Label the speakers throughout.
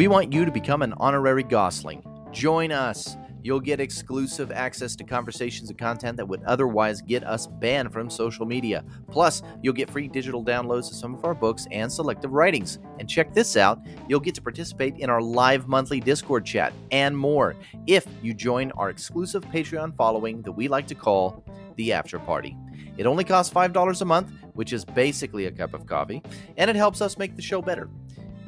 Speaker 1: We want you to become an honorary Gosling. Join us. You'll get exclusive access to conversations and content that would otherwise get us banned from social media. Plus, you'll get free digital downloads of some of our books and selective writings. And check this out you'll get to participate in our live monthly Discord chat and more if you join our exclusive Patreon following that we like to call the After Party. It only costs $5 a month, which is basically a cup of coffee, and it helps us make the show better.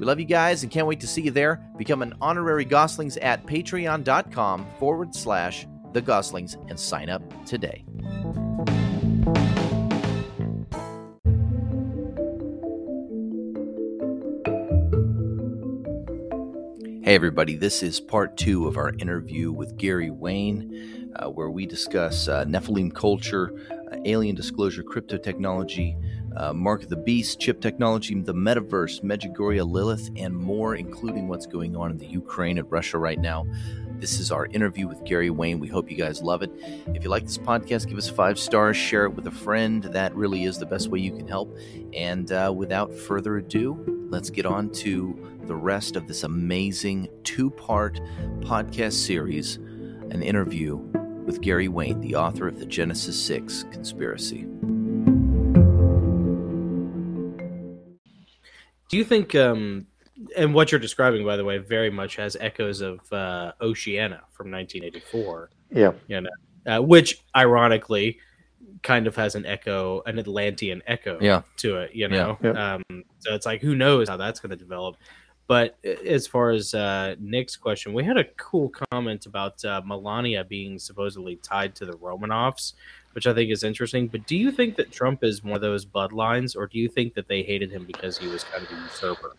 Speaker 1: We love you guys and can't wait to see you there. Become an honorary Goslings at patreon.com forward slash the Goslings and sign up today. Hey, everybody, this is part two of our interview with Gary Wayne, uh, where we discuss uh, Nephilim culture, uh, alien disclosure, crypto technology, uh, Mark of the Beast, chip technology, the metaverse, Medjugorje Lilith, and more, including what's going on in the Ukraine and Russia right now. This is our interview with Gary Wayne. We hope you guys love it. If you like this podcast, give us five stars, share it with a friend. That really is the best way you can help. And uh, without further ado, let's get on to the rest of this amazing two part podcast series an interview with Gary Wayne, the author of the Genesis 6 conspiracy.
Speaker 2: Do you think, um, and what you're describing, by the way, very much has echoes of uh, Oceania from 1984?
Speaker 3: Yeah.
Speaker 2: You know, uh, which ironically kind of has an echo, an Atlantean echo
Speaker 1: Yeah.
Speaker 2: to it, you know?
Speaker 3: Yeah.
Speaker 2: Um, so it's like, who knows how that's going to develop. But as far as uh, Nick's question, we had a cool comment about uh, Melania being supposedly tied to the Romanovs, which I think is interesting. But do you think that Trump is one of those bloodlines, or do you think that they hated him because he was kind of a usurper?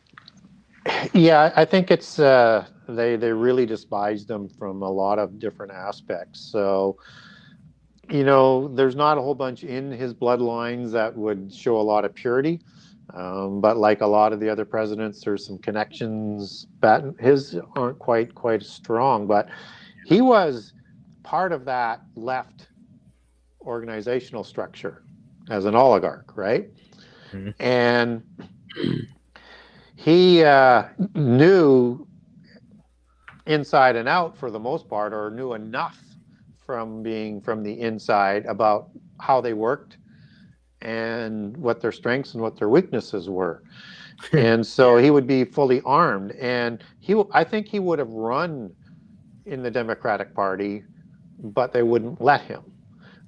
Speaker 3: Yeah, I think it's uh, they they really despised him from a lot of different aspects. So, you know, there's not a whole bunch in his bloodlines that would show a lot of purity. Um, but like a lot of the other presidents, there's some connections. That his aren't quite quite as strong, but he was part of that left organizational structure as an oligarch, right?
Speaker 2: Mhm.
Speaker 3: And he uh, knew inside and out for the most part, or knew enough from being from the inside about how they worked and what their strengths and what their weaknesses were. and so he would be fully armed and he I think he would have run in the Democratic Party but they wouldn't let him.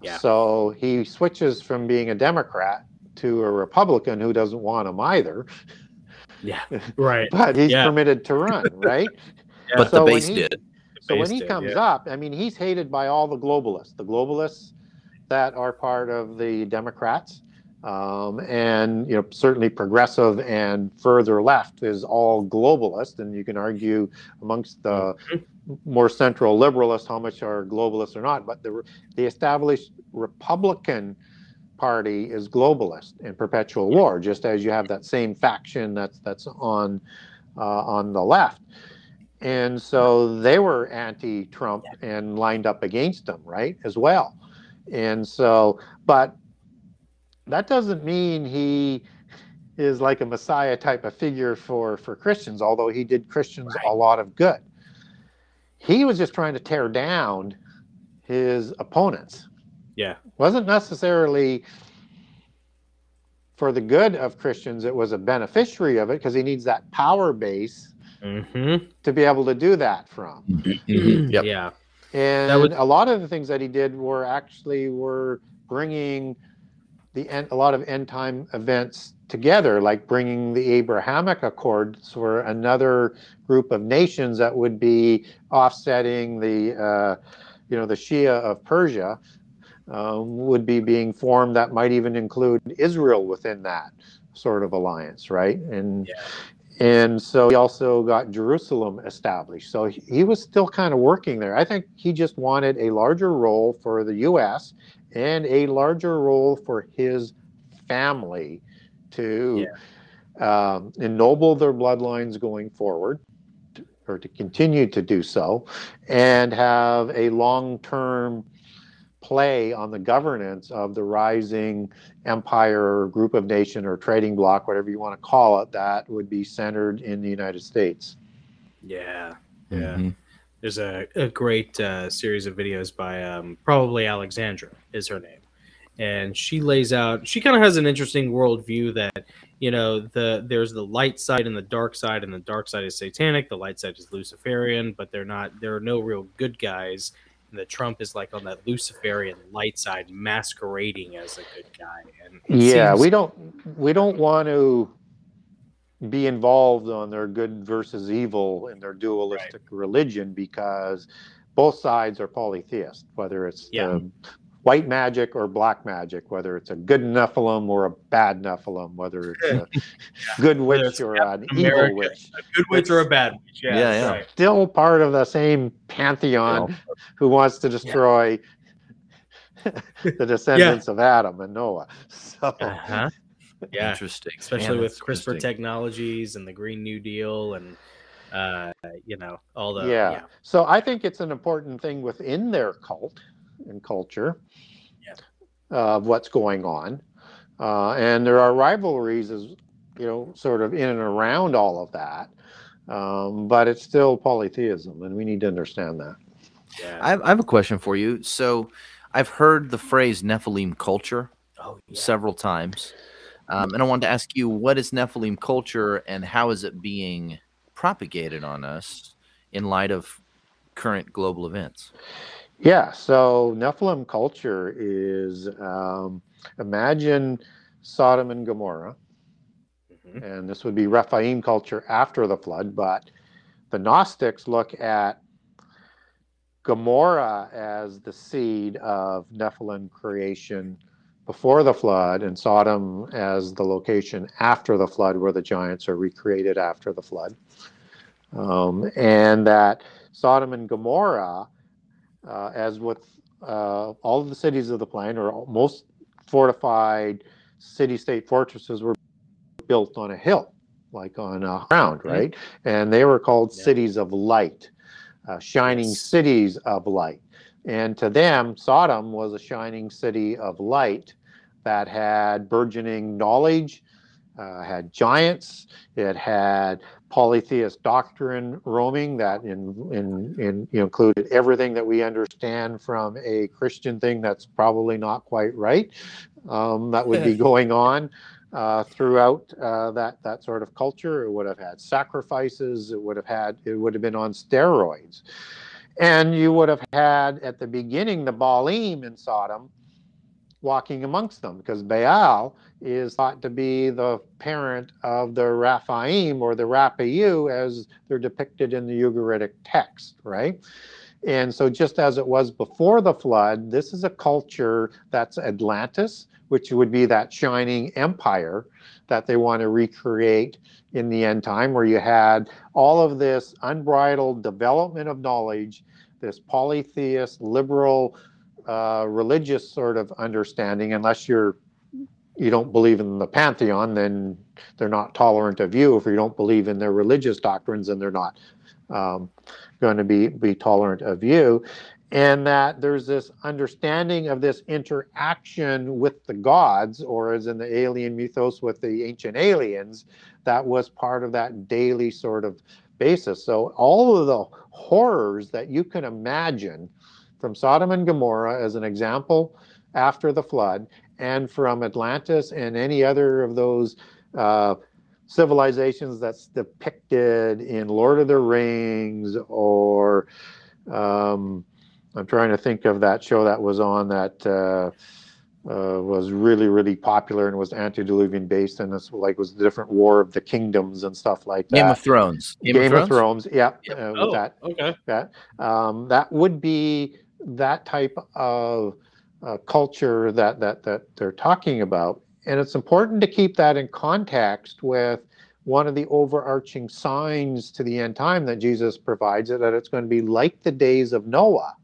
Speaker 2: Yeah.
Speaker 3: So he switches from being a Democrat to a Republican who doesn't want him either,
Speaker 2: Yeah, right.
Speaker 3: but he's
Speaker 2: Yeah.
Speaker 3: permitted to run, right?
Speaker 1: But
Speaker 3: So
Speaker 1: the
Speaker 3: when
Speaker 1: base
Speaker 3: he-
Speaker 1: did.
Speaker 3: So when he
Speaker 2: it,
Speaker 3: comes
Speaker 2: yeah.
Speaker 3: up, I mean, he's hated by all the globalists, the globalists that are part of the Democrats, um, and you know certainly progressive and further left is all globalist, and you can argue amongst the more central liberalists how much are globalists or not, but the the established Republican Party is globalist and perpetual war, just as you have that same faction that's that's on uh, on the left and so they were anti-Trump and lined up against him, right, as well. And so, but that doesn't mean he is like a messiah type of figure for for Christians, although he did Christians a lot of good. He was just trying to tear down his opponents.
Speaker 2: Yeah.
Speaker 3: wasn't necessarily for the good of Christians. It was a beneficiary of it because he needs that power base
Speaker 2: Mm-hmm.
Speaker 3: to be able to do that from.
Speaker 1: Mhm. Yep.
Speaker 2: Yeah.
Speaker 3: And
Speaker 2: That would-
Speaker 3: a lot of the things that he did were actually were bringing the end, a lot of end time events together, like bringing the Abrahamic Accords for another group of nations that would be offsetting the, uh, you know, the Shia of Persia. Um, would be being formed that might even include Israel within that sort of alliance, right? And
Speaker 2: Yeah.
Speaker 3: and so he also got Jerusalem established. So he, he was still kind of working there. I think he just wanted a larger role for the U.S. and a larger role for his family to um, ennoble their bloodlines going forward or to continue to do so and have a long-term play on the governance of the rising empire or group of nation or trading bloc, whatever you want to call it, that would be centered in the United States.
Speaker 2: Yeah, yeah.
Speaker 1: Mhm.
Speaker 2: There's a, a great uh, series of videos by um, probably Alexandra is her name, and she lays out. She kind of has an interesting worldview that you know the there's the light side and the dark side, and the dark side is satanic, the light side is Luciferian, but they're not. There are no real good guys, and the Trump is like on that Luciferian light side, masquerading as a good guy. And
Speaker 3: yeah
Speaker 2: seems-
Speaker 3: we don't we don't want to be involved on their good versus evil in their dualistic religion because both sides are polytheist whether it's
Speaker 2: Yeah.
Speaker 3: the white magic or black magic whether it's a good nephilim or a bad nephilim whether it's a good witch
Speaker 2: it's
Speaker 3: or
Speaker 2: Captain
Speaker 3: an evil witch
Speaker 2: a good witch or a bad witch. Yeah,
Speaker 1: Yeah, yeah.
Speaker 2: right.
Speaker 3: still part of the same pantheon who wants to destroy the descendants of adam and noah so
Speaker 2: Uh-huh. Yeah.
Speaker 1: Interesting.
Speaker 2: especially
Speaker 1: Man,
Speaker 2: with CRISPR technologies and the Green New Deal and uh, you know all the
Speaker 3: yeah. So I think it's an important thing within their cult and culture
Speaker 2: Yeah.
Speaker 3: of what's going on. Uh, and there are rivalries, as you know, sort of in and around all of that. Um, but it's still polytheism, and we need to understand that.
Speaker 2: yeah.
Speaker 1: I have, I have a question for you. So, I've heard the phrase Nephilim culture
Speaker 2: oh, yeah.
Speaker 1: several times, um, and I wanted to ask you, what is Nephilim culture, and how is it being propagated on us in light of current global events?
Speaker 3: Yeah. So Nephilim culture is um, imagine Sodom and Gomorrah.
Speaker 2: Mhm.
Speaker 3: and this would be Rephaim culture after the flood, but the Gnostics look at Gomorrah as the seed of Nephilim creation before the flood, and Sodom as the location after the flood where the giants are recreated after the flood. Um, and that Sodom and Gomorrah, uh, as with uh, all of the cities of the plain, or most fortified city state fortresses, were built on a hill, like on a ground, right? And they were called
Speaker 2: Yeah.
Speaker 3: cities of light, uh, shining
Speaker 2: Yes.
Speaker 3: cities of light. And to them, Sodom was a shining city of light that had burgeoning knowledge, uh, had giants, it had polytheist doctrine roaming that in, in, in you know, included everything that we understand from a Christian thing that's probably not quite right. Um, that would be going on uh, throughout uh, that that sort of culture. It would have had sacrifices. It would have had. It would have been on steroids, and you would have had at the beginning the Baalim in Sodom walking amongst them because Baal is thought to be the parent of the Rephaim or the Rapayu as they're depicted in the Ugaritic text, right? And so, just as it was before the flood, this is a culture that's Atlantis, which would be that shining empire that they want to recreate in the end time, where you had all of this unbridled development of knowledge, this polytheist, liberal, religious sort of understanding. Unless you're you don't believe in the pantheon, then they're not tolerant of you. If you don't believe in their religious doctrines, then they're not um, going to be be tolerant of you and that there's this understanding of this interaction with the gods, or as in the alien mythos with the ancient aliens, that was part of that daily sort of basis. So, all of the horrors that you can imagine from Sodom and Gomorrah, as an example, after the flood, and from Atlantis and any other of those. Uh, civilizations that's depicted in Lord of the Rings or um, I'm trying to think of that show that was on that uh, uh, was really really popular and was antediluvian based and this like was the different War of the Kingdoms and stuff like that.
Speaker 1: Game of Thrones.
Speaker 3: Game, of, Thrones. yeah,
Speaker 1: Yep.
Speaker 3: uh, with
Speaker 2: Oh,
Speaker 3: that
Speaker 2: okay.
Speaker 3: that um, that would be that type of uh, culture that that that they're talking about. And it's important to keep that in context with one of the overarching signs to the end time that Jesus provides that it's going to be like the days of Noah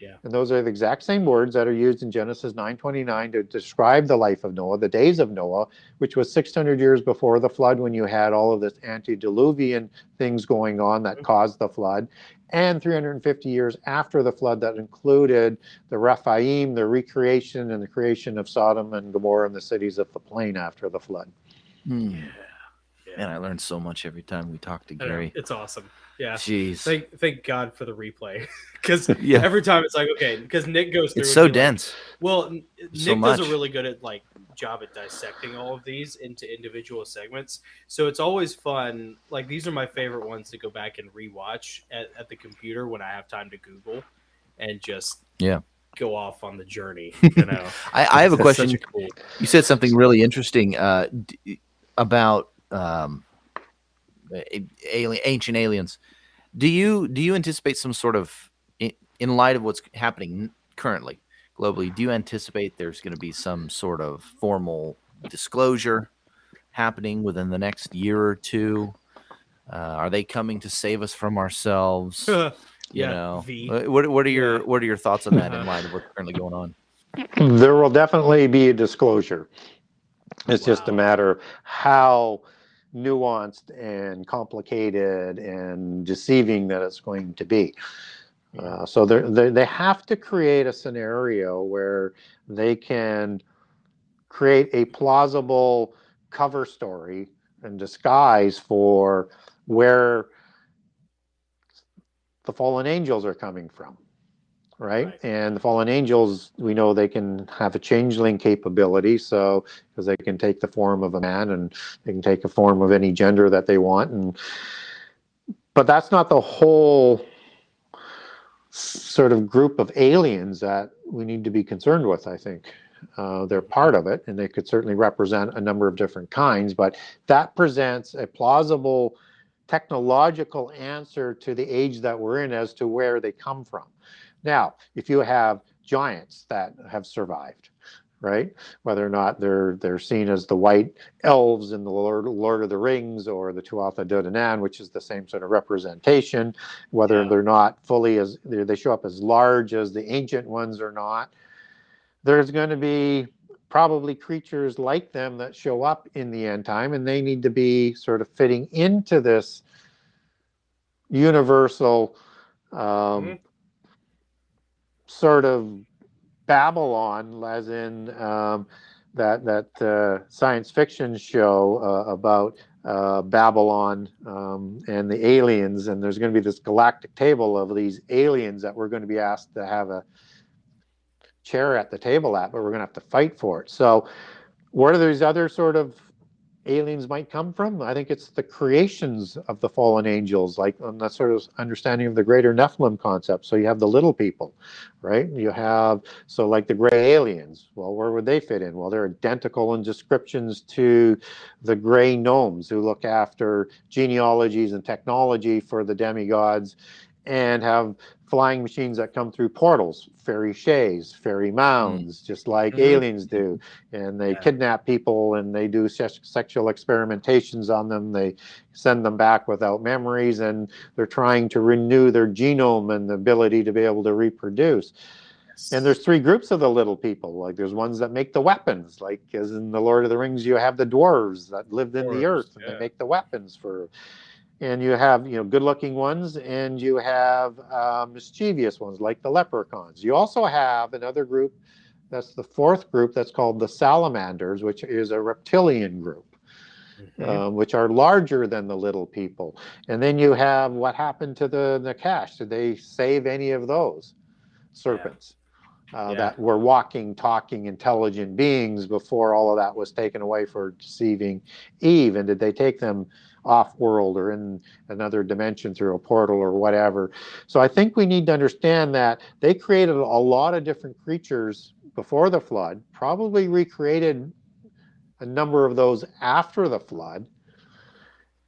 Speaker 2: Yeah.
Speaker 3: and those are the exact same words that are used in Genesis 9:29 to describe the life of Noah, the days of Noah, which was 600 years before the flood when you had all of this antediluvian things going on that caused the flood, and 350 years after the flood that included the Rephaim, the recreation and the creation of Sodom and Gomorrah and the cities of the plain after the flood.
Speaker 1: Hmm.
Speaker 2: Yeah.
Speaker 1: Man, I learned so much every time we talk to Gary.
Speaker 2: it's awesome. Yeah.
Speaker 1: Jeez.
Speaker 2: Thank thank God for the replay, because
Speaker 1: Yeah.
Speaker 2: every time it's like okay, because Nick goes through.
Speaker 1: It's so
Speaker 2: be like-
Speaker 1: dense.
Speaker 2: well, Nick
Speaker 1: So
Speaker 2: does a really good at like job at dissecting all of these into individual segments. So it's always fun. Like these are my favorite ones to go back and rewatch at, at the computer when I have time to Google and just
Speaker 1: Yeah.
Speaker 2: go off on the journey. You know,
Speaker 1: I, I have a question.
Speaker 2: cool-
Speaker 1: You said something really interesting uh, d- about um, alien, ancient aliens. Do you do you anticipate some sort of in, in light of what's happening currently globally? Do you anticipate there's going to be some sort of formal disclosure happening within the next year or two? Uh, are they coming to save us from ourselves? You
Speaker 2: Yeah,
Speaker 1: know,
Speaker 2: V.
Speaker 1: What what are your what are your thoughts on that in light of what's currently going on?
Speaker 3: There will definitely be a disclosure. It's just a matter of how nuanced and complicated and deceiving that it's going to be. Uh, so they they have to create a scenario where they can create a plausible cover story and disguise for where the fallen angels are coming from right?
Speaker 2: Right.
Speaker 3: And the fallen angels, we know they can have a changeling capability, so because they can take the form of a man and they can take a form of any gender that they want, and but that's not the whole sort of group of aliens that we need to be concerned with. I think uh, they're part of it, and they could certainly represent a number of different kinds, but that presents a plausible technological answer to the age that we're in as to where they come from. Now, if you have giants that have survived, right? Whether or not they're they're seen as the white elves in the Lord, Lord of the Rings or the Tuatha De Danann, which is the same sort of representation, whether
Speaker 2: Yeah.
Speaker 3: they're not fully as they show up as large as the ancient ones or not, there's going to be probably creatures like them that show up in the end time, and they need to be sort of fitting into this universal um,
Speaker 2: Mhm.
Speaker 3: Sort of Babylon, as in um, that that uh, science fiction show uh, about uh, Babylon um, and the aliens, and there's going to be this galactic table of these aliens that we're going to be asked to have a chair at the table at, but we're going to have to fight for it. So, what are these other sort of aliens might come from? I think it's the creations of the fallen angels, like on that sort of understanding of the greater Nephilim concept. So you have the little people, right? You have so like the gray aliens. Well, where would they fit in? Well, they're identical in descriptions to the gray gnomes who look after genealogies and technology for the demigods and have flying machines that come through portals, fairy shays, fairy mounds, just like
Speaker 2: Mhm.
Speaker 3: aliens do. And they
Speaker 2: Yeah.
Speaker 3: kidnap people and they do sex- sexual experimentations on them. They send them back without memories and they're trying to renew their genome and the ability to be able to reproduce. And there's three groups of the little people. Like there's ones that make the weapons, like as in the Lord of the Rings, you have the dwarves that lived in the earth and
Speaker 2: yeah.
Speaker 3: they make the weapons for. And you have you know good-looking ones, and you have uh, mischievous ones like the leprechauns. You also have another group, that's the fourth group, that's called the salamanders, which is a reptilian group
Speaker 2: Mhm.
Speaker 3: um, which are larger than the little people. And then you have what happened to the the Nachash. Did they save any of those serpents uh,
Speaker 2: Yeah.
Speaker 3: that were walking, talking, intelligent beings before all of that was taken away for deceiving Eve? And did they take them off world or in another dimension through a portal or whatever? So I think we need to understand that they created a lot of different creatures before the flood, probably recreated a number of those after the flood,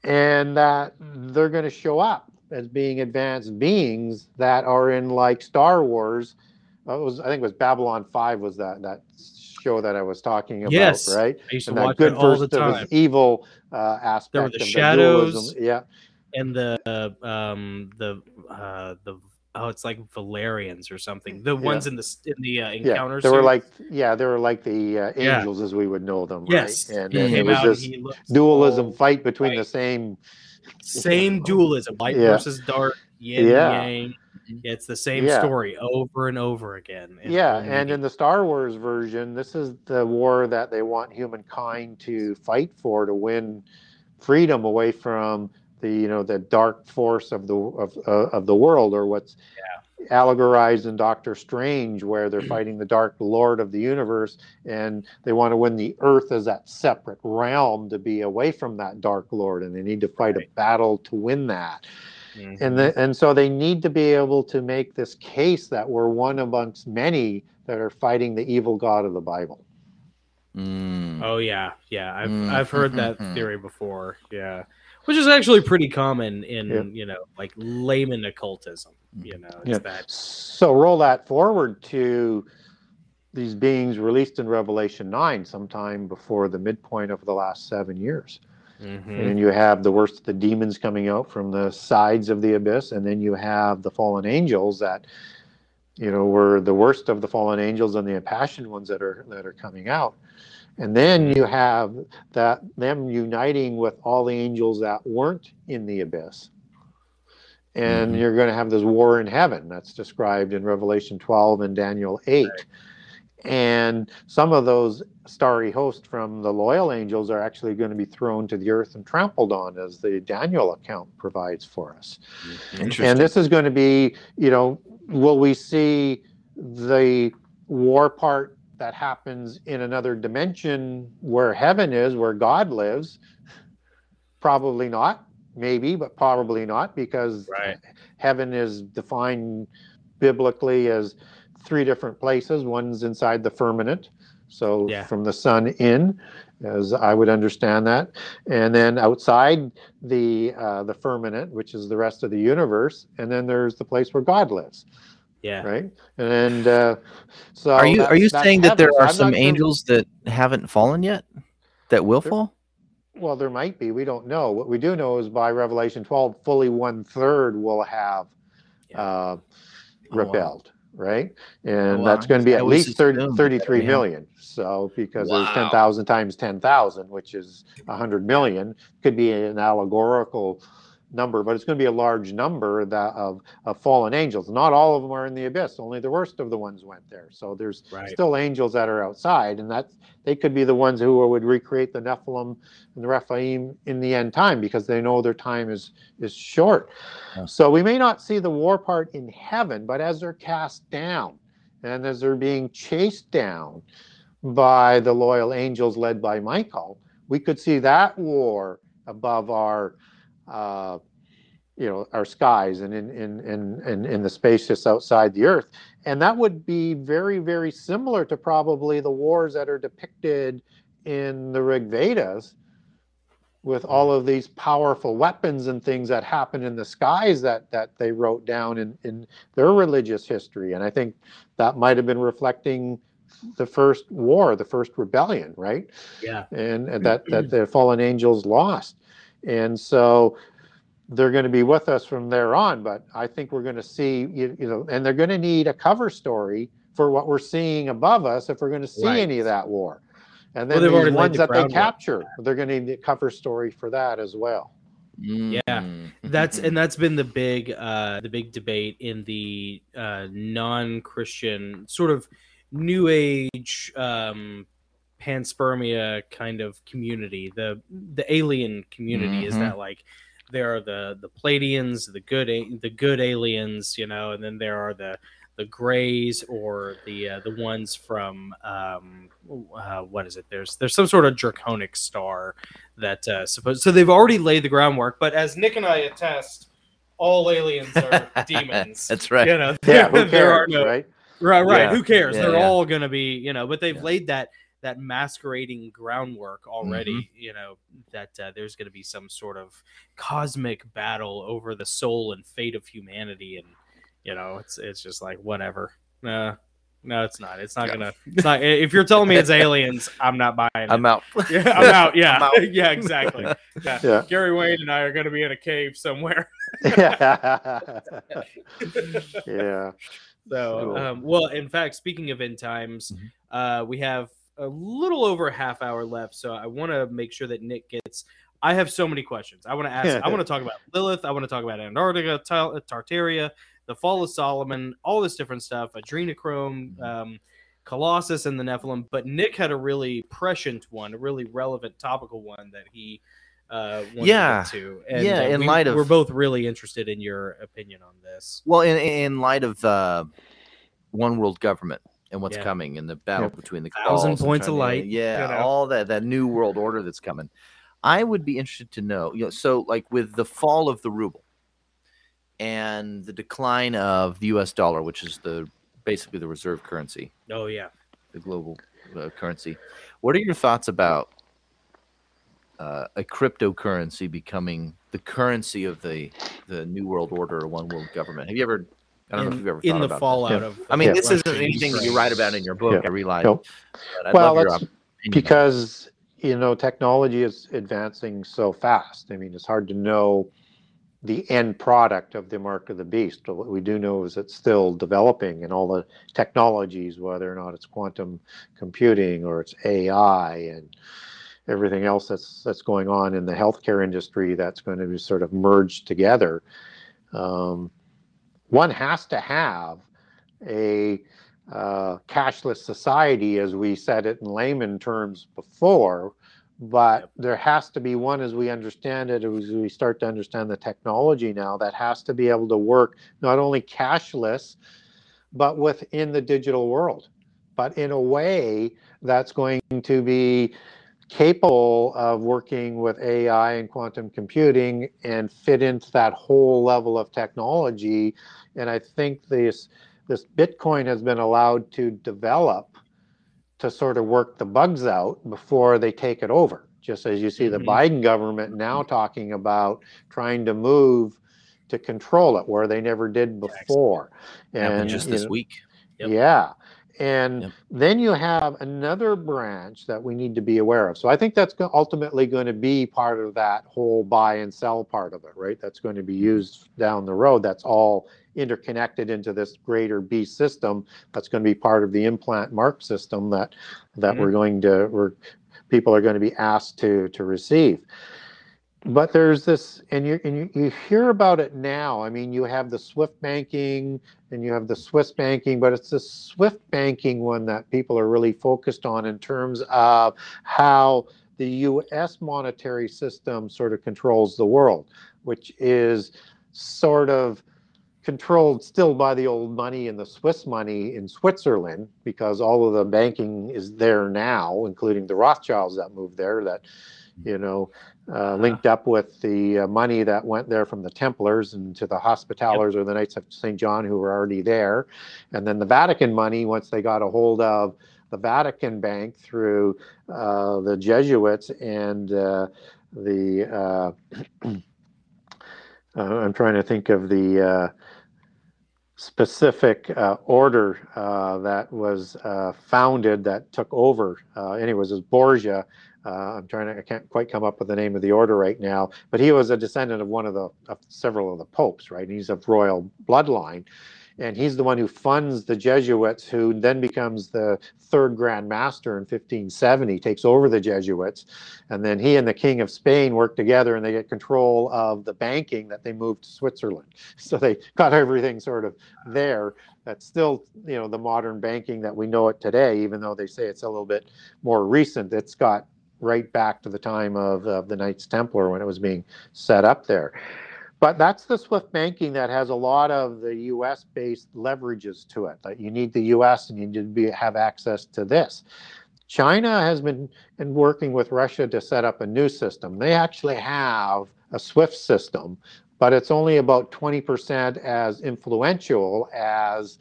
Speaker 3: and that they're going to show up as being advanced beings that are in like Star Wars. It was I think it was Babylon Five was that that show that I was talking about,
Speaker 2: Yes,
Speaker 3: right?
Speaker 2: I used to
Speaker 3: And that
Speaker 2: watch
Speaker 3: good
Speaker 2: it all the time.
Speaker 3: evil uh, aspect.
Speaker 2: There were the shadows.
Speaker 3: dualism. Yeah,
Speaker 2: and the uh, um the uh the oh it's like Valerians or something. The ones in the in the uh,
Speaker 3: yeah.
Speaker 2: encounter.
Speaker 3: They were like yeah, they were like the uh,
Speaker 2: Yeah.
Speaker 3: angels as we would know them,
Speaker 2: yes,
Speaker 3: right? And, and it was
Speaker 2: out
Speaker 3: this dualism fight between the same
Speaker 2: same dualism, light
Speaker 3: Yeah.
Speaker 2: versus dark, yin
Speaker 3: Yeah.
Speaker 2: yang. It's the same
Speaker 3: Yeah.
Speaker 2: story over and over again. in
Speaker 3: yeah and in the star wars version this is the war that they want humankind to fight for to win freedom away from the you know the dark force of the of uh, of the world or what's yeah. allegorized in Doctor Strange where they're fighting the dark lord of the universe and they want to win the earth as that separate realm to be away from that dark lord and they need to fight right. a battle to win that mm-hmm. and the, and so they need to be able to make this case that we're one amongst many that are fighting the evil god of the bible
Speaker 2: mm. oh yeah yeah i've mm. i've heard that theory before yeah which is actually pretty common in yeah. you know like layman occultism you know
Speaker 3: yeah. That... so roll that forward to these beings released in revelation 9 sometime before the midpoint of the last seven years mm-hmm. and you have the worst of the demons coming out from the sides of the abyss and then you have the fallen angels that you know were the worst of the fallen angels and the impassioned ones that are that are coming out and then you have that them uniting with all the angels that weren't in the abyss. And mm-hmm. you're going to have this war in heaven that's described in Revelation 12 and Daniel 8. Right. And some of those starry hosts from the loyal angels are actually going to be thrown to the earth and trampled on, as the Daniel account provides for us. Mm-hmm. And this is going to be, you know, will we see the war part that happens in another dimension where heaven is, where God lives? Probably not. Maybe, but probably not because right. heaven is defined biblically as three different places. One's inside the firmament, so yeah. from the sun in, as I would understand that, and then outside the uh, the firmament, which is the rest of the universe, and then there's the place where God lives.
Speaker 2: Yeah.
Speaker 3: Right. And uh, so
Speaker 1: are you are you saying that there are some angels sure. that haven't fallen yet that will there, fall?
Speaker 3: Well, there might be. We don't know. What we do know is by Revelation 12, fully one third will have yeah. uh, rebelled. Oh, wow. Right. And oh, wow. that's going to be at least 30, 33 million. So, because wow. there's 10,000 times 10,000, which is 100 million, could be an allegorical number, but it's going to be a large number that of, of fallen angels. Not all of them are in the abyss. Only the worst of the ones went there. So there's right. still angels that are outside, and that they could be the ones who would recreate the Nephilim and the Rephaim in the end time because they know their time is is short. Yeah. So we may not see the war part in heaven, but as they're cast down and as they're being chased down by the loyal angels led by Michael, we could see that war above our uh, you know our skies and in in in in, in the space just outside the earth. And that would be very very similar to probably the wars that are depicted in the rig vedas with all of these powerful weapons and things that happen in the skies that that they wrote down in in their religious history. And i think that might have been reflecting the first war the first rebellion right?
Speaker 2: Yeah.
Speaker 3: And, and that that the fallen angels lost and so they're going to be with us from there on. But I think we're going to see, you, you know, and they're going to need a cover story for what we're seeing above us if we're going to see right. any of that war. And then well, the ones the that they capture, that. they're going to need a cover story for that as well.
Speaker 2: Yeah, that's and that's been the big uh the big debate in the uh non-Christian sort of new age um panspermia kind of community. The the alien community mm-hmm. is that like there are the the Pleiadians, the good the good aliens, you know, and then there are the the grays or the uh, the ones from um, uh, what is it? There's there's some sort of draconic star that uh, suppose so they've already laid the groundwork. But as Nick and I attest, all aliens are demons.
Speaker 1: That's right.
Speaker 2: You know,
Speaker 3: yeah, there, there are no
Speaker 2: right. Right, right. Yeah. Who cares? Yeah, They're yeah. all going to be, you know, but they've laid that that masquerading groundwork already. Mm-hmm. You know that uh, there's going to be some sort of cosmic battle over the soul and fate of humanity, and you know it's it's just like whatever. Uh, no, it's not. It's not yeah. gonna. It's not. If you're telling me it's aliens, I'm not buying it.
Speaker 1: I'm out.
Speaker 2: Yeah, I'm out. Yeah, I'm out. yeah, exactly. Yeah. yeah. Gary Wayne and I are gonna be in a cave somewhere.
Speaker 3: yeah. yeah.
Speaker 2: So, cool. um, well, in fact, speaking of end times, mm-hmm. uh, we have a little over a half hour left, so I want to make sure that Nick gets. I have so many questions. I want to ask. I want to talk about Lilith. I want to talk about Antarctica, Tartaria, the Fall of Solomon, all this different stuff. Adrenochrome, mm-hmm. um, Colossus, and the Nephilim. But Nick had a really prescient one, a really relevant, topical one that he uh, to
Speaker 1: Yeah.
Speaker 2: get to. And,
Speaker 1: Yeah,
Speaker 2: uh,
Speaker 1: in
Speaker 2: we,
Speaker 1: light of-
Speaker 2: we're both really interested in your opinion on this.
Speaker 1: Well, in in light of uh, one world government and what's
Speaker 2: Yeah.
Speaker 1: coming and the battle
Speaker 3: Yep.
Speaker 1: between the
Speaker 2: Thousand points of
Speaker 1: China,
Speaker 2: light,
Speaker 1: yeah,
Speaker 2: you know?
Speaker 1: all that that new world order that's coming. I would be interested to know, you know, so like with the fall of the ruble and the decline of the U.S. dollar, which is the basically the reserve currency,
Speaker 2: Oh yeah,
Speaker 1: the global uh, currency. What are your thoughts about uh, a cryptocurrency becoming the currency of the the new world order or one world government? Have you ever? I don't know if
Speaker 2: in,
Speaker 1: you've ever
Speaker 2: in the
Speaker 1: about that.
Speaker 2: fallout
Speaker 3: Yeah.
Speaker 2: of.
Speaker 1: I mean,
Speaker 2: of
Speaker 1: this
Speaker 2: Russia
Speaker 1: isn't anything that you write about in your book.
Speaker 3: Yeah.
Speaker 1: I realize.
Speaker 3: Nope. Well,
Speaker 1: love your
Speaker 3: that's
Speaker 1: op- opinion on it.
Speaker 3: because you know technology is advancing so fast. I mean, it's hard to know the end product of the mark of the beast. But what we do know is it's still developing, and all the technologies, whether or not it's quantum computing or it's AI and everything else that's that's going on in the healthcare industry, that's going to be sort of merged together. Um, one has to have a uh, cashless society, as we said it in layman terms before. But there has to be one, as we understand it, as we start to understand the technology now, that has to be able to work not only cashless, but within the digital world, but in a way that's going to be capable of working with AI and quantum computing and fit into that whole level of technology. And I think this this Bitcoin has been allowed to develop to sort of work the bugs out before they take it over. Just as you see the
Speaker 2: Mhm.
Speaker 3: Biden government now talking about trying to move to control it where they never did before.
Speaker 1: happened
Speaker 3: And
Speaker 1: just
Speaker 3: you
Speaker 1: this
Speaker 3: know,
Speaker 1: week.
Speaker 2: Yep.
Speaker 3: yeah. And
Speaker 1: Yep.
Speaker 3: then you have another branch that we need to be aware of. So I think that's ultimately going to be part of that whole buy and sell part of it, right? That's going to be mm-hmm. used down the road. That's all interconnected into this greater B system. That's going to be part of the implant mark system that that mm-hmm. we're going to we're people are going to be asked to to receive but there's this and you and you, you hear about it now. I mean you have the swift banking and you have the swiss banking but it's the swift banking one that people are really focused on in terms of how the us monetary system sort of controls the world which is sort of controlled still by the old money and the swiss money in switzerland because all of the banking is there now including the rothschilds that moved there that you know uh, linked up with the uh, money that went there from the Templars and to the Hospitallers or the Knights of St. John who were already there. And then the Vatican money, once they got a hold of the Vatican Bank through uh, the Jesuits and uh, the, uh, uh, I'm trying to think of the uh, specific uh, order uh, that was uh, founded that took over. Uh, anyways, it was Borgia. Uh, I'm trying to, I can't quite come up with the name of the order right now, but he was a descendant of one of the, of several of the popes, right? He's of royal bloodline. And he's the one who funds the Jesuits, who then becomes the third Grand Master in 1570, takes over the Jesuits. And then he and the King of Spain work together and they get control of the banking that they moved to Switzerland. So they got everything sort of there. That's still, you know, the modern banking that we know it today, even though they say it's a little bit more recent. It's got right back to the time of, of the Knights Templar when it was being set up there. But that's the Swift banking that has a lot of the US based leverages to it. That you need the US and you need to be, have access to this. China has been in working with Russia to set up a new system. They actually have a SWIFT system, but it's only about 20% as influential as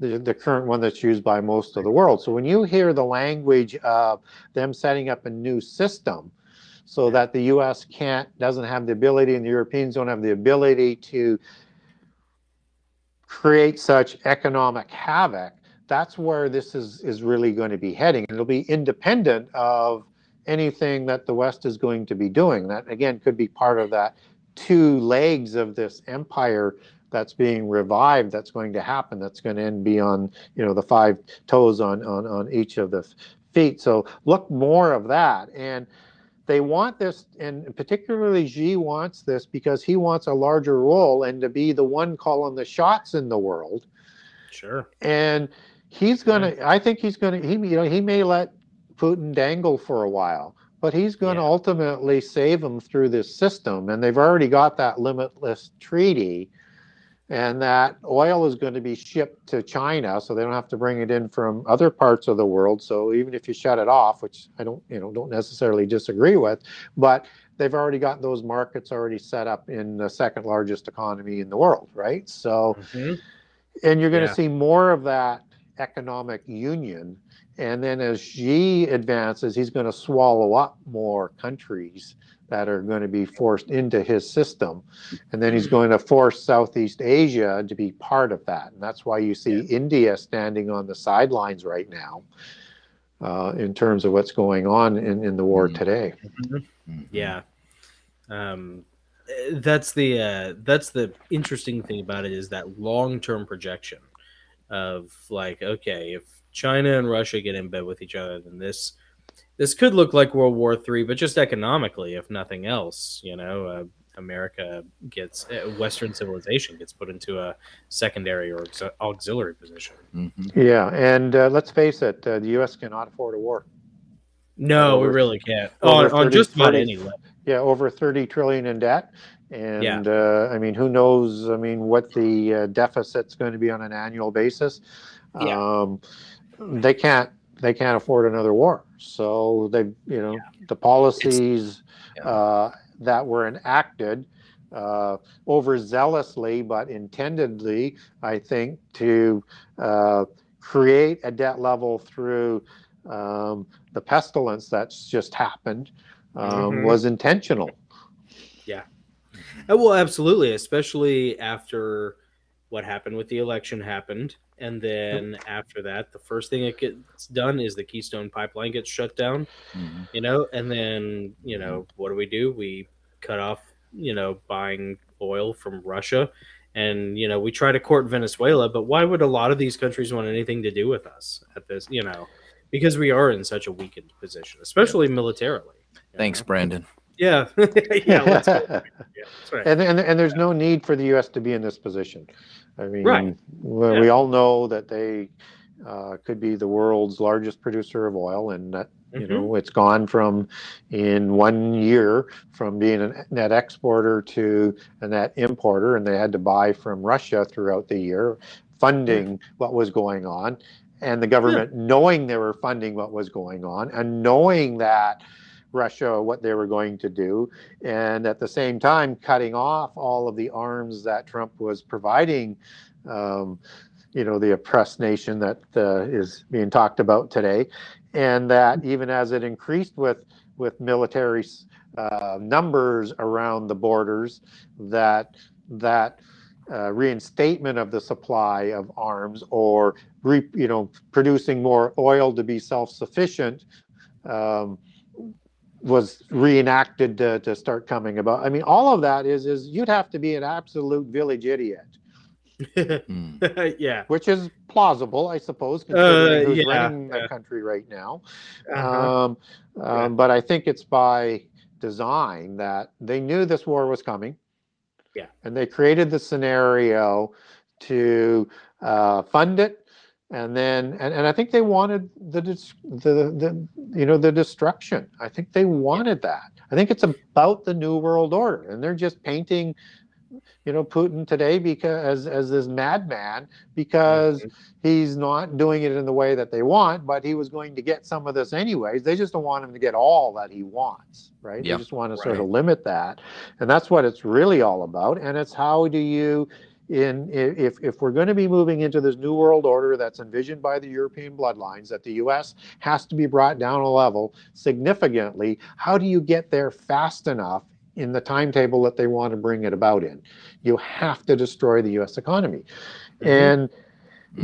Speaker 3: the, the current one that's used by most of the world. So when you hear the language of them setting up a new system so that the US can't doesn't have the ability and the Europeans don't have the ability to create such economic havoc, that's where this is is really going to be heading. It'll be independent of anything that the West is going to be doing. That again could be part of that two legs of this empire that's being revived that's going to happen that's going to end beyond you know the five toes on on on each of the feet so look more of that and they want this and particularly Xi wants this because he wants a larger role and to be the one calling the shots in the world
Speaker 2: Sure.
Speaker 3: and he's gonna mm-hmm. i think he's gonna he you know he may let putin dangle for a while but he's going to
Speaker 2: Yeah.
Speaker 3: ultimately save them through this system. And they've already got that limitless treaty, and that oil is going to be shipped to China, so they don't have to bring it in from other parts of the world. So even if you shut it off, which I don't, you know, don't necessarily disagree with, but they've already got those markets already set up in the second largest economy in the world, right? So
Speaker 2: Mhm.
Speaker 3: and you're going to see more of that economic union. And then as Xi advances, he's going to swallow up more countries that are going to be forced into his system. And then he's going to force Southeast Asia to be part of that. And that's why you see
Speaker 2: Yeah.
Speaker 3: India standing on the sidelines right now uh, in terms of what's going on in, in the war
Speaker 1: Mm.
Speaker 3: today.
Speaker 1: Mhm.
Speaker 2: Yeah. Um, that's the uh, that's the interesting thing about it is that long term projection of like, okay, if China and Russia get in bed with each other, then this this could look like World War Three, but just economically, if nothing else, you know, uh, America gets uh, Western civilization gets put into a secondary or aux- auxiliary position.
Speaker 1: Mhm.
Speaker 3: Yeah. And uh, let's face it, uh, the U.S. cannot afford a war.
Speaker 2: No, we really can't.
Speaker 3: over
Speaker 2: On, on just about
Speaker 3: 30
Speaker 2: any level.
Speaker 3: yeah over 30 trillion in debt and
Speaker 2: Yeah.
Speaker 3: uh, i mean who knows i mean what the uh, deficit's going to be on an annual basis
Speaker 2: Yeah.
Speaker 3: um, they can't they can't afford another war so they you know the policies
Speaker 1: yeah.
Speaker 3: uh, that were enacted uh, overzealously but intendedly i think to uh, create a debt level through um, the pestilence that's just happened um,
Speaker 2: Mhm.
Speaker 3: was intentional.
Speaker 2: Yeah. well, absolutely, especially after what happened with the election happened, and then after that, the first thing that gets done is the Keystone Pipeline gets shut down.
Speaker 1: Mhm.
Speaker 2: You know, and then you know what do we do? We cut off, you know, buying oil from Russia, and you know we try to court Venezuela, but why would a lot of these countries want anything to do with us at this? You know, because we are in such a weakened position, especially militarily.
Speaker 1: Thanks,
Speaker 2: know?
Speaker 1: Brandon.
Speaker 2: Yeah, yeah. Let's go. Yeah, that's right.
Speaker 3: and, and and there's no need for the U.S. to be in this position. I mean,
Speaker 2: Right.
Speaker 3: well,
Speaker 2: Yeah.
Speaker 3: we all know that they uh, could be the world's largest producer of oil, and that you
Speaker 2: Mhm.
Speaker 3: know it's gone from in one year from being a net exporter to a net importer, and they had to buy from Russia throughout the year, funding what was going on, and the government knowing they were funding what was going on, and knowing that. Russia, what they were going to do, and at the same time cutting off all of the arms that Trump was providing, um, you know, the oppressed nation that uh, is being talked about today, and that even as it increased with with military uh, numbers around the borders, that that uh, reinstatement of the supply of arms or re, you know producing more oil to be self-sufficient um, was reenacted to, to start coming about. I mean, all of that is is you'd have to be an absolute village idiot,
Speaker 1: Mm.
Speaker 2: yeah.
Speaker 3: which is plausible, I suppose, considering
Speaker 2: Uh,
Speaker 3: who's
Speaker 2: yeah,
Speaker 3: running the country right now.
Speaker 2: Uh-huh.
Speaker 3: Um, um,
Speaker 2: Yeah.
Speaker 3: But I think it's by design that they knew this war was coming.
Speaker 2: Yeah.
Speaker 3: And they created the scenario to uh, fund it. And then, and, and I think they wanted the, the, the, you know, the destruction. I think they wanted that. I think it's about the new world order. And they're just painting, you know, Putin today because, as, as this madman, because
Speaker 2: Mhm.
Speaker 3: he's not doing it in the way that they want, but he was going to get some of this anyways. They just don't want him to get all that he wants, right?
Speaker 1: Yeah.
Speaker 3: They just want to sort of limit that. And that's what it's really all about. And it's how do you in if if we're going to be moving into this new world order that's envisioned by the European bloodlines that the US has to be brought down a level significantly, how do you get there fast enough in the timetable that they want to bring it about in? You have to destroy the US economy.
Speaker 2: Mhm.
Speaker 3: And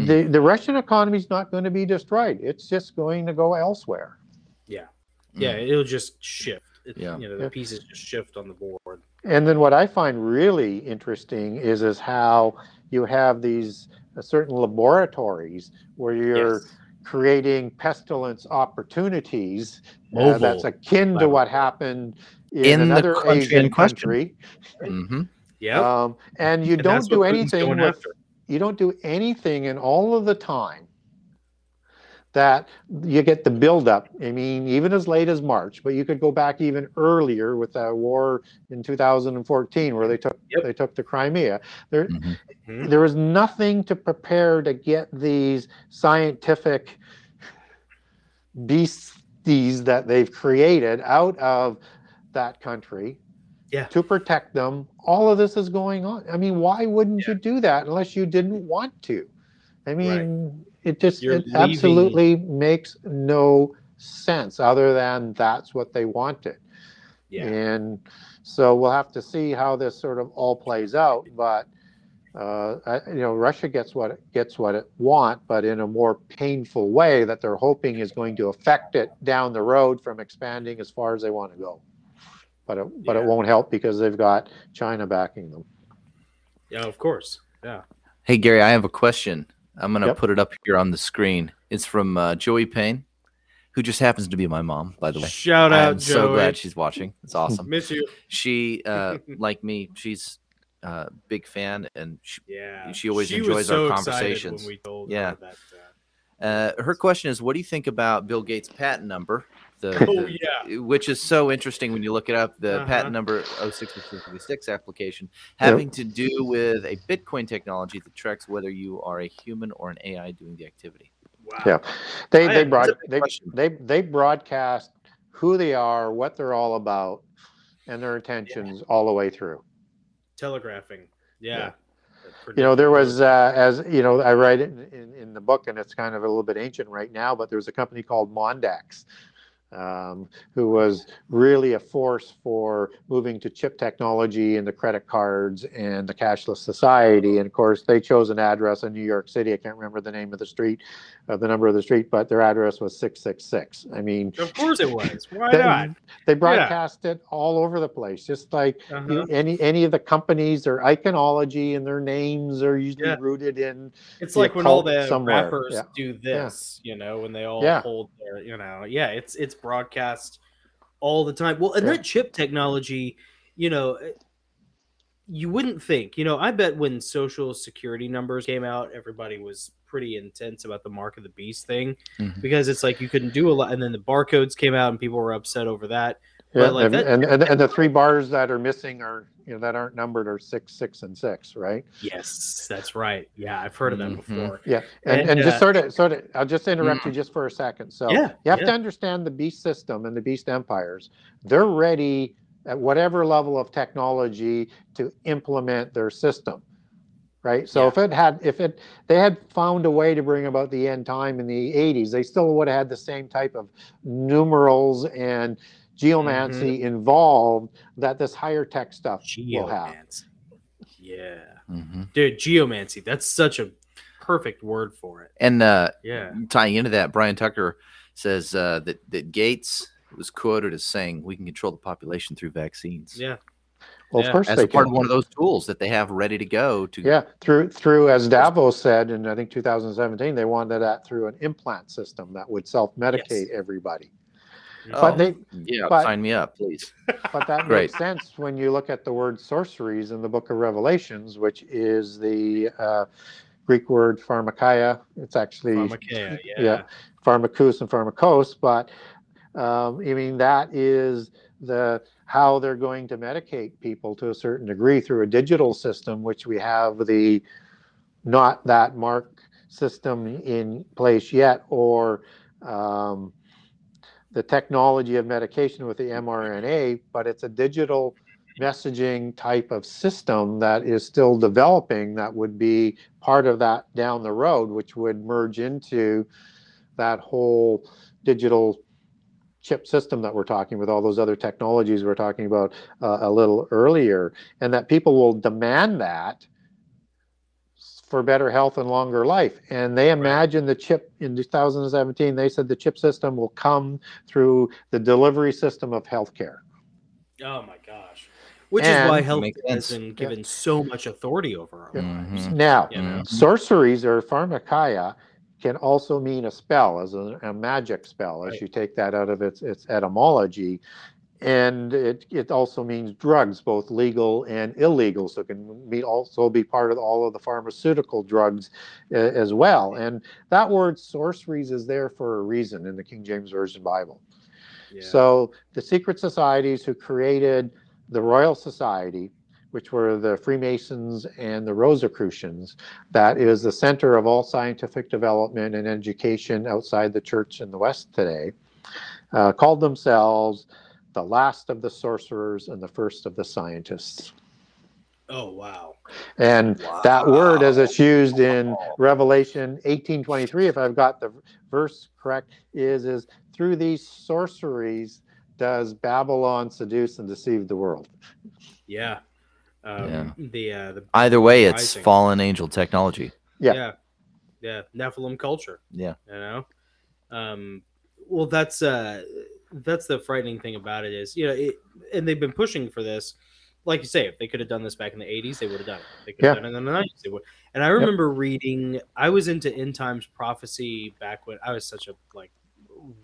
Speaker 3: the the Russian economy is not going to be destroyed. It's just going to go elsewhere.
Speaker 2: Yeah,
Speaker 1: Mm.
Speaker 2: yeah, it'll just shift. It,
Speaker 1: Yeah.
Speaker 2: you know, the
Speaker 3: Yeah.
Speaker 2: pieces just shift on the board.
Speaker 3: And then what I find really interesting is is how you have these uh, certain laboratories where you're
Speaker 2: Yes.
Speaker 3: creating pestilence opportunities uh, that's akin to what happened in,
Speaker 1: In the
Speaker 3: another
Speaker 1: country
Speaker 3: Asian
Speaker 1: in question.
Speaker 3: country.
Speaker 1: Mhm.
Speaker 2: Yep.
Speaker 3: Um, and you
Speaker 2: And
Speaker 3: don't do anything with you don't do anything in all of the time that you get the buildup. I mean, even as late as March, but you could go back even earlier with that war in 2014 where they took
Speaker 2: Yep.
Speaker 3: they took the Crimea. There
Speaker 1: Mhm.
Speaker 2: Mhm.
Speaker 3: there was nothing to prepare to get these scientific beasties that they've created out of that country
Speaker 2: Yeah.
Speaker 3: to protect them. All of this is going on. I mean, why wouldn't you do that unless you didn't want to? I mean, it just
Speaker 2: You're
Speaker 3: it
Speaker 2: leaving-
Speaker 3: absolutely makes no sense other than that's what they wanted.
Speaker 2: Yeah.
Speaker 3: And so we'll have to see how this sort of all plays out. But uh, I, you know, Russia gets what it gets what it want, but in a more painful way that they're hoping is going to affect it down the road from expanding as far as they want to go. But it, but it won't help because they've got China backing them.
Speaker 2: Yeah, of course. Yeah.
Speaker 1: Hey, Gary, I have a question. I'm going to
Speaker 3: Yep.
Speaker 1: put it up here on the screen. It's from uh, Joey Payne, who just happens to be my mom, by the way.
Speaker 2: Shout out,
Speaker 1: I'm
Speaker 2: Joey.
Speaker 1: so glad she's watching. It's awesome.
Speaker 2: Miss you.
Speaker 1: she, uh, like me, she's a big fan, and she,
Speaker 2: Yeah.
Speaker 1: She always
Speaker 2: was
Speaker 1: enjoys our
Speaker 2: so excited
Speaker 1: conversations.
Speaker 2: When we told
Speaker 1: Yeah.
Speaker 2: her that. Uh,
Speaker 1: uh, her question is, what do you think about Bill Gates' patent number? The,
Speaker 2: oh
Speaker 1: the-
Speaker 2: yeah.
Speaker 1: which is so interesting when you look it up. The
Speaker 2: Uh-huh.
Speaker 1: patent number 06666 application having to do with a Bitcoin technology that tracks whether you are a human or an AI doing the activity.
Speaker 2: Wow.
Speaker 3: Yeah. They
Speaker 2: I-
Speaker 3: they
Speaker 2: that's
Speaker 3: broad, they,
Speaker 1: question.
Speaker 3: they they broadcast who they are, what they're all about, and their intentions all the way through.
Speaker 2: Telegraphing. Yeah.
Speaker 3: Yeah. You know, there was, uh, as you know, I write it in, in, in the book, and it's kind of a little bit ancient right now, but there was a company called Mondex, um, who was really a force for moving to chip technology and the credit cards and the cashless society. And of course, they chose an address in New York City. I can't remember the name of the street, uh, the number of the street, but their address was 666. I mean,
Speaker 2: Of course it was. Why
Speaker 3: they,
Speaker 2: not?
Speaker 3: they broadcast it all over the place, just like
Speaker 2: Uh-huh.
Speaker 3: any any of the companies, their iconology and their names are usually
Speaker 2: Yeah.
Speaker 3: rooted in
Speaker 2: It's like when all the
Speaker 3: somewhere.
Speaker 2: rappers
Speaker 3: Yeah.
Speaker 2: do this, you know, when they all
Speaker 3: Yeah.
Speaker 2: hold their, you know, yeah, it's it's broadcast all the time. Well, and that chip technology, you know, eh, you wouldn't think, you know, I bet when social security numbers came out, everybody was pretty intense about the mark of the beast thing
Speaker 1: Mhm.
Speaker 2: because it's like you couldn't do a lot, and then the barcodes came out and people were upset over that.
Speaker 3: Yeah,
Speaker 2: But, like,
Speaker 3: and,
Speaker 2: that-
Speaker 3: and, and and the three bars that are missing are you know that aren't numbered are six, six, and six, right?
Speaker 2: Yes, that's right. Yeah, I've heard of that
Speaker 1: Mhm.
Speaker 2: before.
Speaker 3: Yeah, and,
Speaker 2: And,
Speaker 3: and,
Speaker 2: uh,
Speaker 3: just sort of sort of I'll just interrupt you just for a second. So
Speaker 2: Yeah,
Speaker 3: you have
Speaker 2: yeah.
Speaker 3: to understand the beast system and the beast empires. They're ready at whatever level of technology to implement their system. Right. So
Speaker 2: Yeah.
Speaker 3: if it had if it they had found a way to bring about the end time in the 80s, they still would have had the same type of numerals and geomancy
Speaker 2: Mm-hmm.
Speaker 3: involved that this higher tech stuff will have.
Speaker 2: Geomancy. Yeah.
Speaker 1: Mhm.
Speaker 2: Dude, geomancy. That's such a perfect word for it.
Speaker 1: And uh,
Speaker 2: Yeah.
Speaker 1: tying into that, Brian Tucker says uh, that that Gates was quoted as saying, "We can control the population through vaccines."
Speaker 2: Yeah.
Speaker 3: Well,
Speaker 2: Yeah.
Speaker 3: of course
Speaker 1: as
Speaker 3: they
Speaker 1: a part
Speaker 3: can.
Speaker 1: of one of those tools that they have ready to go to.
Speaker 3: Yeah, through through as Davos said in I think 2017, they wanted that through an implant system that would self-medicate
Speaker 2: Yes.
Speaker 3: everybody.
Speaker 1: Oh,
Speaker 3: But they
Speaker 1: yeah,
Speaker 3: but-
Speaker 1: sign me up, please.
Speaker 3: but that makes sense when you look at the word sorceries in the book of Revelations, which is the uh, Greek word pharmakia. It's actually
Speaker 2: Pharmakeia, yeah.
Speaker 3: yeah, pharmacus and pharmakos, but um, I mean that is the how they're going to medicate people to a certain degree through a digital system, which we have the not that mark system in place yet, or um, the technology of medication with the mRNA, but it's a digital messaging type of system that is still developing that would be part of that down the road, which would merge into that whole digital chip system that we're talking with all those other technologies we're talking about uh, a little earlier. And that people will demand that for better health and longer life and they imagine the chip in 2017 they said the chip system will come through the delivery system of healthcare
Speaker 2: Oh my gosh. Which
Speaker 3: And-
Speaker 2: is why health
Speaker 1: Makes
Speaker 2: has been given so much authority over our
Speaker 3: Yeah.
Speaker 2: lives.
Speaker 1: Mhm.
Speaker 3: now
Speaker 2: You know?
Speaker 3: sorceries or pharmakia can also mean a spell as a, a magic spell as
Speaker 2: Right.
Speaker 3: you take that out of its its etymology and it, it also means drugs, both legal and illegal. So it can be also be part of all of the pharmaceutical drugs uh, as well. And that word sorceries is there for a reason in the King James Version Bible. Yeah. So the secret societies who created the Royal Society, which were the Freemasons and the Rosicrucians, that is the center of all scientific development and education outside the church in the West today, uh, called themselves the last of the sorcerers and the first of the scientists.
Speaker 2: Oh wow.
Speaker 3: And wow. that word as it's used in Revelation 18:23 if I've got the verse correct is is through these sorceries does Babylon seduce and deceive the world.
Speaker 2: Yeah. Um, yeah. The, uh, the
Speaker 1: either way it's fallen angel technology.
Speaker 3: Yeah.
Speaker 2: Yeah. Yeah, Nephilim culture.
Speaker 1: Yeah.
Speaker 2: You know. Um well that's uh that's the frightening thing about it is you know it, and they've been pushing for this. Like you say if they could have done this back in the 80s they would have done it. They could yeah. have done it in the 90s they would. And i remember yep. reading i was into end times prophecy back when i was such a like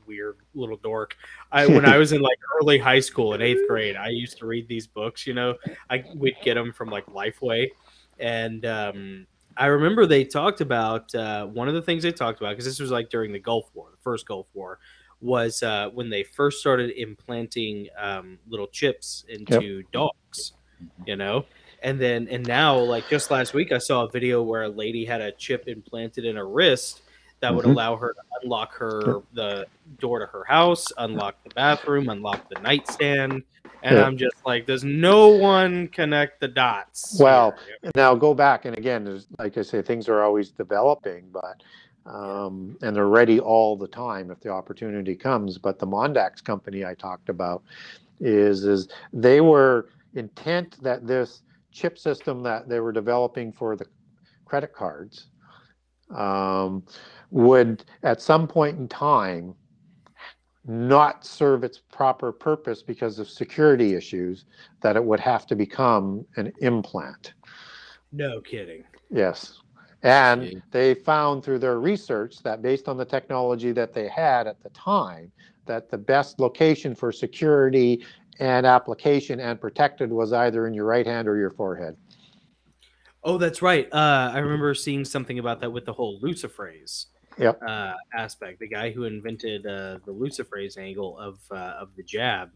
Speaker 2: weird little dork. I when i was in like early high school in eighth grade i used to read these books you know? I would get them from like lifeway. And um I remember they talked about uh, one of the things they talked about because this was like during the Gulf War, the first Gulf War, was uh, when they first started implanting um, little chips into yep. dogs, you know, and then and now like just last week I saw a video where a lady had a chip implanted in her wrist that would mm-hmm. allow her to unlock her yep. the door to her house, unlock the bathroom, unlock the nightstand. And I'm just like, does no one connect the dots?
Speaker 3: Well, now go back and again, like I say, things are always developing, but um, and they're ready all the time if the opportunity comes. But the Mondex company I talked about is is they were intent that this chip system that they were developing for the credit cards um, would at some point in time not serve its proper purpose because of security issues that it would have to become an implant.
Speaker 2: No kidding.
Speaker 3: Yes and they found through their research that based on the technology that they had at the time, that the best location for security and application and protected was either in your right hand or your forehead.
Speaker 2: Oh, that's right. Uh, I remember seeing something about that with the whole luciferase
Speaker 3: yep.
Speaker 2: uh, aspect. The guy who invented uh, the luciferase angle of uh, of the jab,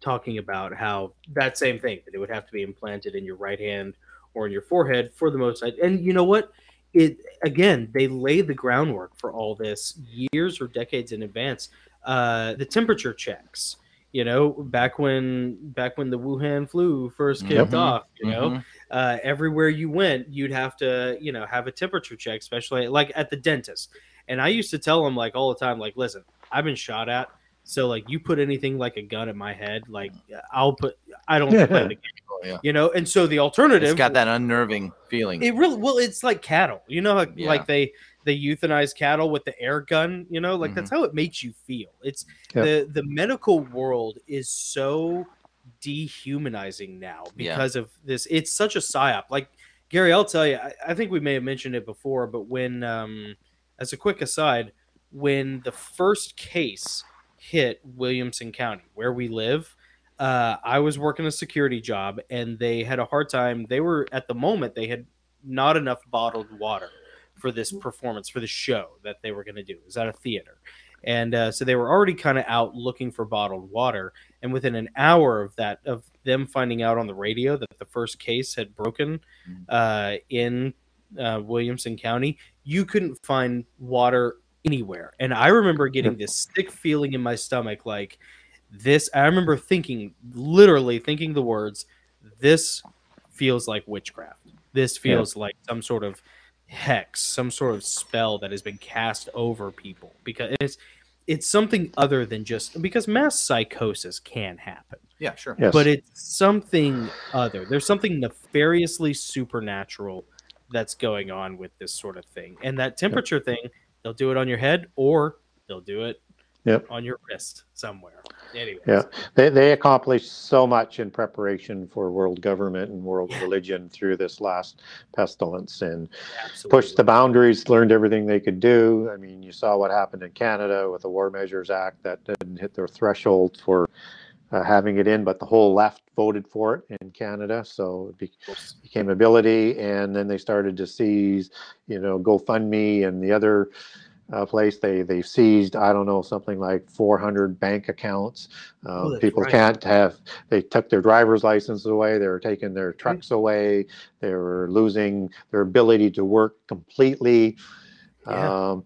Speaker 2: talking about how that same thing that it would have to be implanted in your right hand or in your forehead for the most. And you know what? It again they lay the groundwork for all this years or decades in advance uh the temperature checks you know back when back when the wuhan flu first kicked mm-hmm. off you know mm-hmm. uh everywhere you went you'd have to you know have a temperature check especially like at the dentist and i used to tell them like all the time like listen i've been shot at so like you put anything like a gun at my head, like I'll put I don't play the game. Yeah. You know, and so the alternative
Speaker 1: It's got that unnerving feeling.
Speaker 2: It really well, it's like cattle. You know, like, yeah. like they they euthanize cattle with the air gun, you know, like mm-hmm. that's how it makes you feel. It's yep. the the medical world is so dehumanizing now because yeah. of this. It's such a psyop. Like Gary, I'll tell you, I, I, think we may have mentioned it before, but when um as a quick aside, when the first case hit Williamson County, where we live. Uh, I was working a security job, and they had a hard time. They were at the moment they had not enough bottled water for this performance for the show that they were going to do. It was at a theater, and uh, so they were already kind of out looking for bottled water. And within an hour of that, of them finding out on the radio that the first case had broken mm. uh, in uh, Williamson County, you couldn't find water anywhere. And I remember getting this sick feeling in my stomach like this I remember thinking literally thinking the words this feels like witchcraft. This feels yeah. like some sort of hex, some sort of spell that has been cast over people because it's it's something other than just because mass psychosis can happen.
Speaker 1: Yeah, sure.
Speaker 3: Yes.
Speaker 2: But it's something other. There's something nefariously supernatural that's going on with this sort of thing. And that temperature thing They'll do it on your head or they'll do it
Speaker 3: yep.
Speaker 2: on your wrist somewhere. Anyways.
Speaker 3: Yeah, they, they accomplished so much in preparation for world government and world yeah. religion through this last pestilence and Absolutely. pushed the boundaries, learned everything they could do. I mean, you saw what happened in Canada with the War Measures Act that didn't hit their threshold for uh, having it in, but the whole left voted for it in Canada, so it be, became ability. And then they started to seize, you know, GoFundMe and the other uh, place. They they seized, I don't know, something like 400 bank accounts. Uh,
Speaker 2: Oh,
Speaker 3: people
Speaker 2: right.
Speaker 3: can't have. They took their driver's license away. They were taking their trucks away. They were losing their ability to work completely.
Speaker 2: Yeah.
Speaker 3: Um,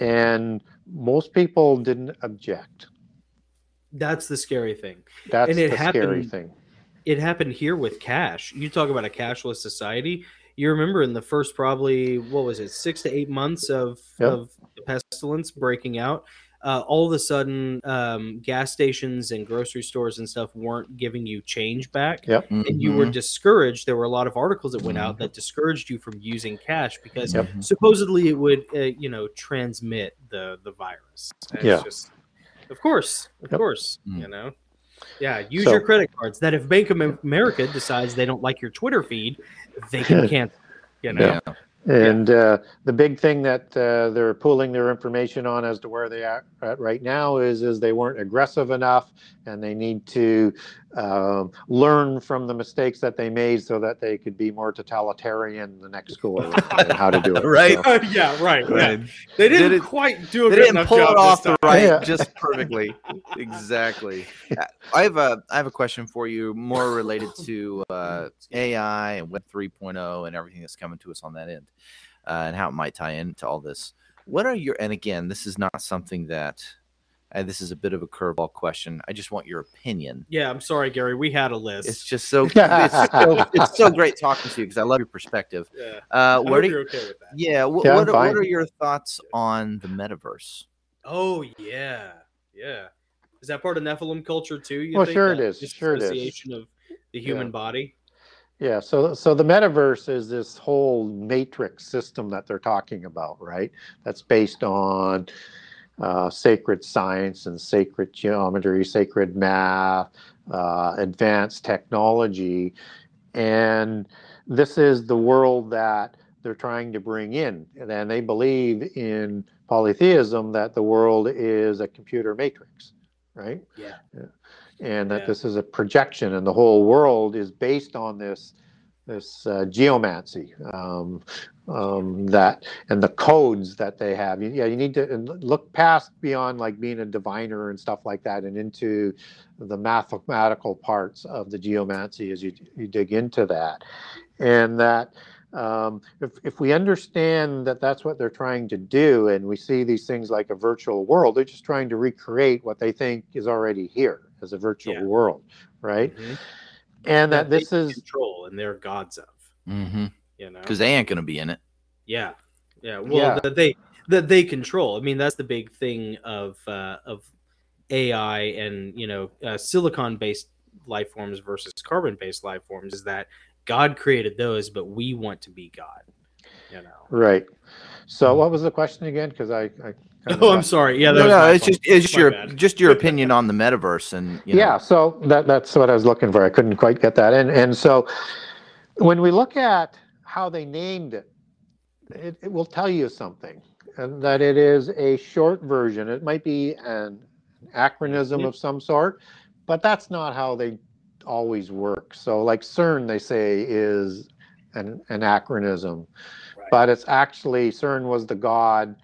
Speaker 3: and most people didn't object.
Speaker 2: That's the scary thing.
Speaker 3: That's
Speaker 2: And it
Speaker 3: the scary thing.
Speaker 2: It happened here with cash. You talk about a cashless society. You remember in the first probably what was it, six to eight months of
Speaker 3: Yep.
Speaker 2: of the pestilence breaking out. Uh, all of a sudden, um, gas stations and grocery stores and stuff weren't giving you change back.
Speaker 3: Yep.
Speaker 2: and you were
Speaker 1: Mhm.
Speaker 2: discouraged. There were a lot of articles that went
Speaker 3: Mm-hmm.
Speaker 2: out that discouraged you from using cash because
Speaker 3: Yep.
Speaker 2: supposedly it would, uh, you know, transmit the the virus. And
Speaker 3: Yeah.
Speaker 2: Just, of course, of
Speaker 3: Yep.
Speaker 2: course,
Speaker 1: Mm.
Speaker 2: you know. Yeah, use
Speaker 3: So-
Speaker 2: your credit cards. That if Bank of America decides they don't like your Twitter feed, they can cancel. You know.
Speaker 1: Yeah.
Speaker 3: And uh, the big thing that uh, they're pulling their information on as to where they are at right now is is they weren't aggressive enough, and they need to um, learn from the mistakes that they made so that they could be more totalitarian the next school and how to do it.
Speaker 1: Right.
Speaker 3: So,
Speaker 2: yeah, right.
Speaker 1: Right.
Speaker 2: They didn't
Speaker 1: Did it-
Speaker 2: quite do a
Speaker 1: They
Speaker 2: good
Speaker 1: didn't pull
Speaker 2: job
Speaker 1: it off the right
Speaker 3: Yeah.
Speaker 1: just perfectly. exactly. Uh, I have a I have a question for you, more related to uh, AI and Web 3.0 and everything that's coming to us on that end, uh, and how it might tie into all this. What are your and again, this is not something that uh, this is a bit of a curveball question. I just want your opinion.
Speaker 2: Yeah, I'm sorry, Gary. We had a list.
Speaker 1: It's just so it's so, it's so great talking to you because I love your perspective.
Speaker 2: yeah.
Speaker 1: Uh,
Speaker 2: I
Speaker 1: what
Speaker 2: hope
Speaker 1: are
Speaker 2: you're okay with that.
Speaker 1: yeah, wh-
Speaker 3: Yeah, I'm
Speaker 1: what, what are your thoughts on the metaverse?
Speaker 2: Oh yeah, yeah. Is that part of Nephilim culture too? You
Speaker 3: Well,
Speaker 2: think,
Speaker 3: sure it
Speaker 2: that
Speaker 3: is, sure it is.
Speaker 2: Association of the human
Speaker 3: Yeah.
Speaker 2: body.
Speaker 3: Yeah, so so the metaverse is this whole matrix system that they're talking about, right? That's based on uh, sacred science and sacred geometry, sacred math, uh, advanced technology, and this is the world that they're trying to bring in, and they believe in polytheism that the world is a computer matrix, right?
Speaker 2: Yeah.
Speaker 3: And that
Speaker 2: Yeah.
Speaker 3: this is a projection and the whole world is based on this this uh, geomancy um, um, that and the codes that they have. You- yeah you need to look past beyond like being a diviner and stuff like that and into the mathematical parts of the geomancy as you, you dig into that. And that um, if, if we understand that that's what they're trying to do and we see these things like a virtual world they're just trying to recreate what they think is already here as a virtual
Speaker 2: Yeah.
Speaker 3: world right
Speaker 2: Mhm.
Speaker 3: and that
Speaker 2: they
Speaker 3: this is
Speaker 2: control and they're gods of.
Speaker 1: Mm-hmm.
Speaker 2: You know.
Speaker 1: Because they ain't gonna be in it.
Speaker 2: Yeah, yeah. Well,
Speaker 3: Yeah.
Speaker 2: that they that they control. I mean, that's the big thing of uh, of AI and you know uh, silicon based life forms versus carbon based life forms is that God created those, but we want to be God. You know.
Speaker 3: right so mm-hmm. what was the question again? Because i, I kinda
Speaker 2: Oh, I'm sorry. Yeah, that
Speaker 1: no,
Speaker 2: was
Speaker 1: no, it's just it's just your
Speaker 2: bad.
Speaker 1: just your opinion on the metaverse and you know,
Speaker 3: yeah so that that's what i was looking for. I couldn't quite get that and and so when we look at how they named it it, it will tell you something and that it is a short version. It might be an acronym of some sort but that's not how they always work. So like cern they say is an, an acronym
Speaker 2: Right.
Speaker 3: but it's actually CERN was the god,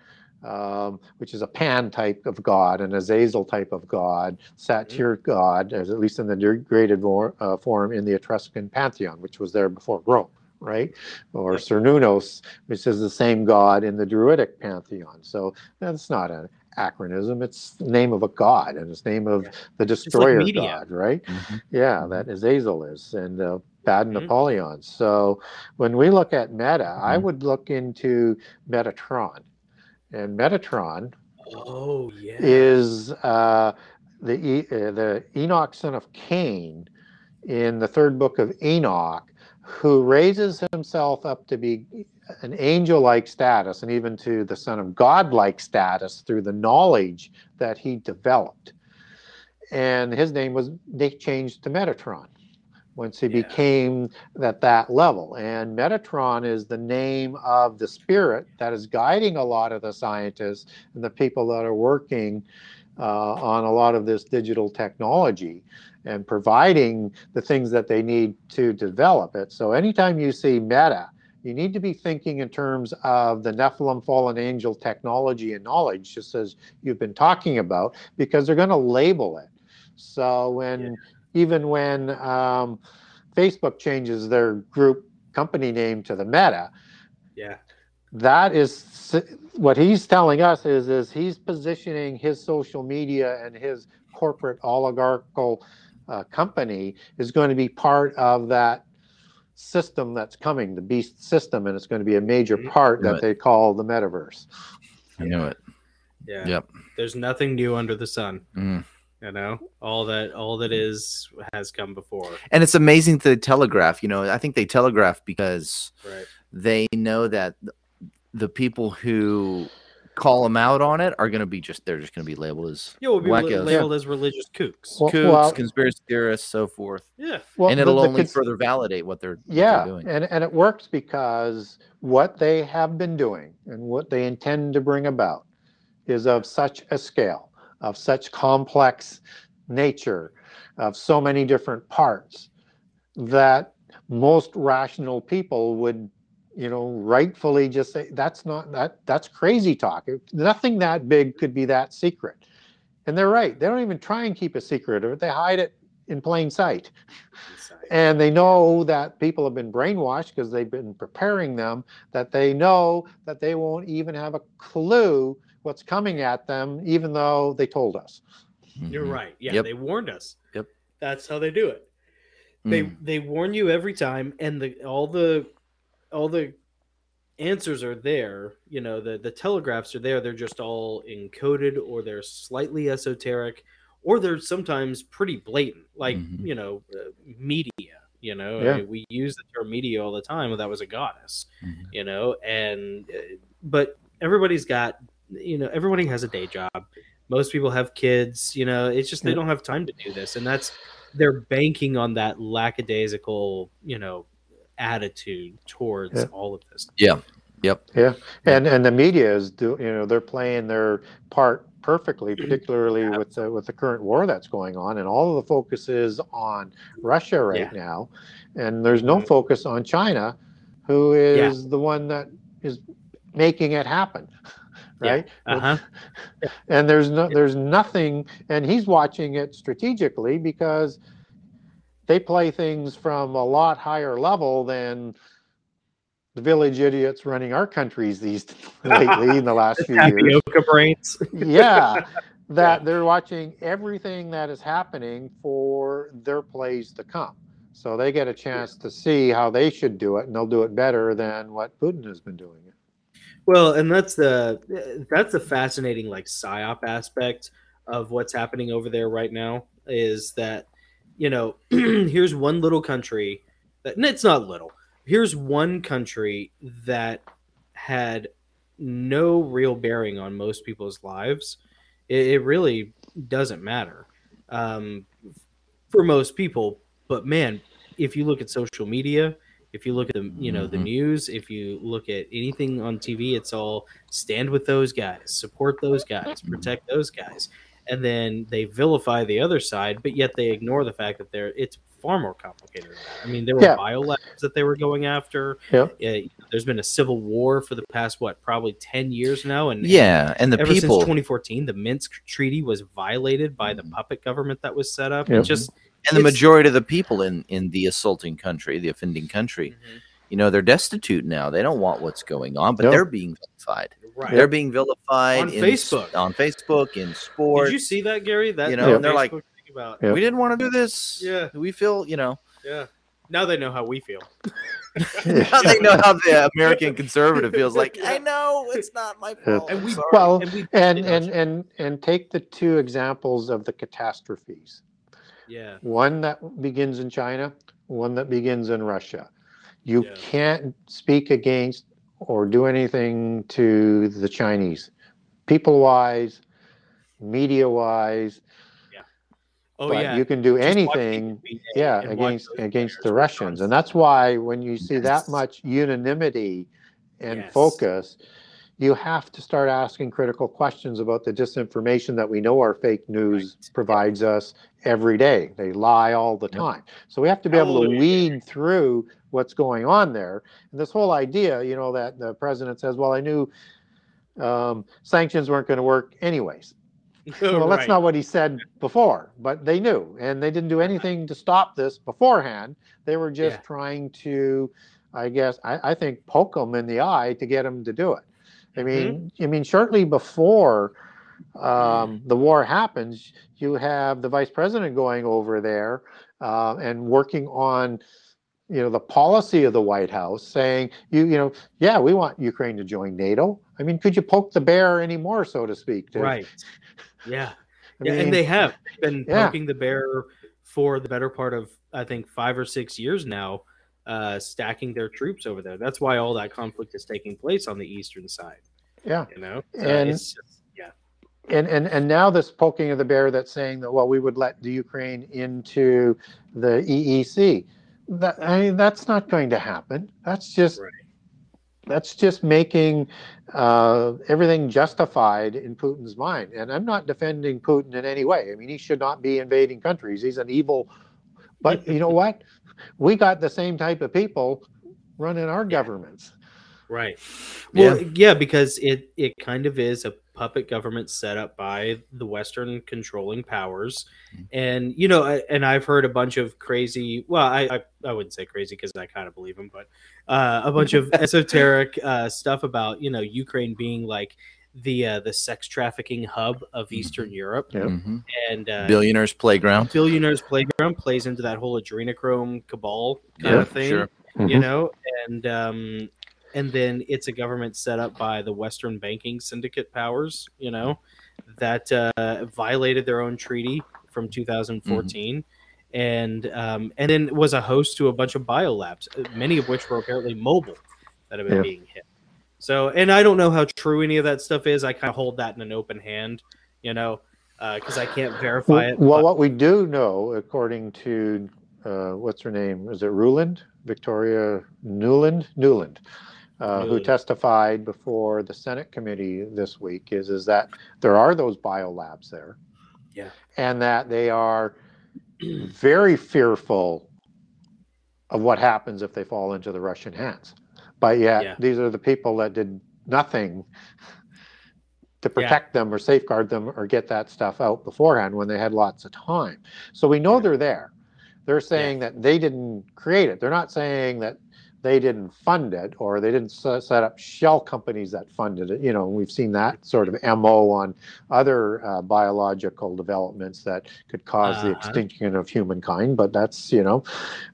Speaker 3: um, which is a Pan type of god, an Azazel type of god, Satyr god, as at least in the degraded vor- uh, form in the Etruscan pantheon, which was there before Rome, right? Or. Cernunnos, which is the same god in the Druidic pantheon. So that's not an acronym; it's the name of a god, and it's the name of the destroyer
Speaker 2: media.
Speaker 3: god, right?
Speaker 1: Mhm.
Speaker 3: Yeah, that Azazel is, and uh, bad
Speaker 2: Mhm.
Speaker 3: Napoleon. So when we look at Meta, I
Speaker 1: Mhm.
Speaker 3: would look into Metatron, and Metatron
Speaker 2: Oh yeah.
Speaker 3: is uh, the E- uh, the Enoch son of Cain in the third book of Enoch, who raises himself up to be an angel-like status, and even to the son of God-like status through the knowledge that he developed. And his name was they changed to Metatron once he
Speaker 2: Yeah.
Speaker 3: became at that level. And Metatron is the name of the spirit that is guiding a lot of the scientists and the people that are working uh, on a lot of this digital technology and providing the things that they need to develop it. So anytime you see Meta, you need to be thinking in terms of the Nephilim fallen angel technology and knowledge, just as you've been talking about, because they're going to label it. So when yeah. Even when um, Facebook changes their group company name to the Meta,
Speaker 2: yeah,
Speaker 3: that is what he's telling us is is he's positioning his social media and his corporate oligarchical uh, company is going to be part of that system that's coming, the beast system, and it's going to be a major mm-hmm. part that they call the metaverse.
Speaker 1: I know it.
Speaker 2: Yeah. Yep. There's nothing new under the sun. Mm. You know, all that all that is has come before.
Speaker 1: And it's amazing to telegraph. You know, I think they telegraph because right. they know that the people who call them out on it are going to be just they're just going to be labeled as
Speaker 2: yeah, we'll be wackos. labeled yeah. as religious kooks,
Speaker 1: well, kooks, well, conspiracy theorists, so forth.
Speaker 2: Yeah,
Speaker 1: well, and it'll the, the only cons- further validate what they're
Speaker 3: yeah,
Speaker 1: what they're doing.
Speaker 3: and and it works because what they have been doing and what they intend to bring about is of such a scale, of such complex nature, of so many different parts that most rational people would you know, rightfully just say that's not that that's crazy talk. Nothing that big could be that secret. And they're right. They don't even try and keep a secret or they hide it in plain sight. And they know that people have been brainwashed because they've been preparing them, that they know that they won't even have a clue what's coming at them, even though they told us.
Speaker 2: You're mm-hmm. right. Yeah, yep. they warned us.
Speaker 1: Yep.
Speaker 2: That's how they do it. They mm. they warn you every time, and the all the all the answers are there you know the the telegraphs are there they're just all encoded or they're slightly esoteric or they're sometimes pretty blatant like mm-hmm. you know uh, media you know yeah. I mean, we use the term media all the time well, that was a goddess mm-hmm. you know and uh, but everybody's got you know everybody has a day job most people have kids you know it's just they don't have time to do this and that's they're banking on that lackadaisical you know attitude towards yeah. all of this.
Speaker 1: Yeah. Yep.
Speaker 3: Yeah. And and the media is do you know they're playing their part perfectly, particularly yeah. with the with the current war that's going on, and all of the focus is on Russia right yeah. now, and there's no mm-hmm. focus on China, who is the one that is making it happen. Right.
Speaker 2: Uh-huh.
Speaker 3: And there's no there's nothing and he's watching it strategically because they play things from a lot higher level than the village idiots running our countries these lately in the last few years.
Speaker 2: brains.
Speaker 3: yeah, that they're watching everything that is happening for their plays to come. So they get a chance to see how they should do it, and they'll do it better than what Putin has been doing it.
Speaker 2: Well, and that's the that's the fascinating like psyop aspect of what's happening over there right now is that you know, here's one little country that it's not little. Here's one country that had no real bearing on most people's lives. It, it really doesn't matter um, for most people. But man, if you look at social media, if you look at the you know the mm-hmm. news, if you look at anything on TV, it's all stand with those guys, support those guys, protect those guys and then they vilify the other side, but yet they ignore the fact that they're it's far more complicated. I mean, there were yeah. biolabs that they were going after.
Speaker 3: Yeah.
Speaker 2: Uh, there's been a civil war for the past what, probably ten years now, and
Speaker 1: yeah, and the
Speaker 2: ever
Speaker 1: people
Speaker 2: since 2014, the Minsk Treaty was violated by the puppet government that was set up. Yep. just
Speaker 1: and the majority of the people in in the assaulting country, the offending country. Mm-hmm. you know they're destitute now. They don't want what's going on but yep. they're being vilified. Right. they're being vilified
Speaker 2: on in, facebook.
Speaker 1: on facebook in sports
Speaker 2: did you see that gary? That
Speaker 1: you know they're like about we didn't want to do this.
Speaker 2: Yeah.
Speaker 1: We feel you know.
Speaker 2: Yeah. Now they know how we feel.
Speaker 1: Now they know how the american conservative feels like i know it's not my fault.
Speaker 3: And we, well and we, and, and and and take the two examples of the catastrophes
Speaker 2: yeah
Speaker 3: one that begins in china one that begins in russia you yeah. can't speak against or do anything to the Chinese, people wise, media wise.
Speaker 2: Yeah. Oh but yeah.
Speaker 3: You can do Just anything, yeah, against against the Russians, and that's why when you see yes. that much unanimity and yes. focus, you have to start asking critical questions about the disinformation that we know our fake news
Speaker 2: Right.
Speaker 3: provides us every day. They lie all the time. So we have to be able to weed through what's going on there. And this whole idea, you know, that the president says, well, I knew um, sanctions weren't going to work anyways. Well, that's not what he said before, but they knew, and they didn't do anything to stop this beforehand. They were just
Speaker 2: Yeah.
Speaker 3: trying to, I guess, I, I think, poke them in the eye to get them to do it. I
Speaker 2: Mm-hmm.
Speaker 3: mean, I mean, shortly before um, the war happens, you have the vice president going over there uh, and working on, you know, the policy of the White House, saying, you, you know, yeah, we want Ukraine to join NATO. I mean, could you poke the bear anymore, so to speak? to-
Speaker 2: Right. Yeah.
Speaker 3: I
Speaker 2: yeah,
Speaker 3: mean,
Speaker 2: and they have been
Speaker 3: Yeah.
Speaker 2: poking the bear for the better part of I think five or six years now, uh, stacking their troops over there. That's why all that conflict is taking place on the eastern side.
Speaker 3: yeah.
Speaker 2: You know,
Speaker 3: And-
Speaker 2: it's just, yeah,
Speaker 3: and and and now this poking of the bear that's saying that well we would let the Ukraine into the EEC. That I mean, that's not going to happen. That's just
Speaker 2: Right.
Speaker 3: that's just making uh, everything justified in Putin's mind. And I'm not defending Putin in any way. I mean he should not be invading countries. He's an evil. But you know what? We got the same type of people running our governments.
Speaker 2: right. Well, yeah. because it it kind of is a puppet government set up by the Western controlling powers,
Speaker 1: Mm.
Speaker 2: and you know, I- and I've heard a bunch of crazy. Well, I I, I wouldn't say crazy because I kind of believe them, but uh, a bunch of esoteric uh, stuff about you know Ukraine being like the uh, the sex trafficking hub of
Speaker 1: Mm-hmm.
Speaker 2: Eastern Europe,
Speaker 3: Yeah.
Speaker 1: Mhm.
Speaker 2: and uh,
Speaker 1: Billionaires playground.
Speaker 2: billionaires playground plays into that whole adrenochrome cabal kind
Speaker 1: Yeah,
Speaker 2: of thing
Speaker 1: sure.
Speaker 2: you know and um and then it's a government set up by the western banking syndicate powers you know that uh violated their own treaty from 2014 and um and then was a host to a bunch of biolabs uh, many of which were apparently mobile that have been
Speaker 3: Yeah.
Speaker 2: being hit so and i don't know how true any of that stuff is i kind of hold that in an open hand you know because i can't verify it
Speaker 3: well,
Speaker 2: but-
Speaker 3: what we do know, according to uh, what's her name? Is it Ruland? Victoria Nuland? Nuland, uh, who testified before the Senate committee this week, is is that there are those biolabs there.
Speaker 2: Yeah.
Speaker 3: And that they are very fearful of what happens if they fall into the Russian hands. But yet,
Speaker 2: Yeah.
Speaker 3: these are the people that did nothing to
Speaker 2: Yeah.
Speaker 3: protect them or safeguard them or get that stuff out beforehand when they had lots of time. So we know they're there. They're saying that they didn't create it. They're not saying that they didn't fund it or they didn't s- set up shell companies that funded it. You know, we've seen that sort of MO on other uh, biological developments that could cause the
Speaker 2: Uh-huh.
Speaker 3: extinction of humankind. But that's, you know,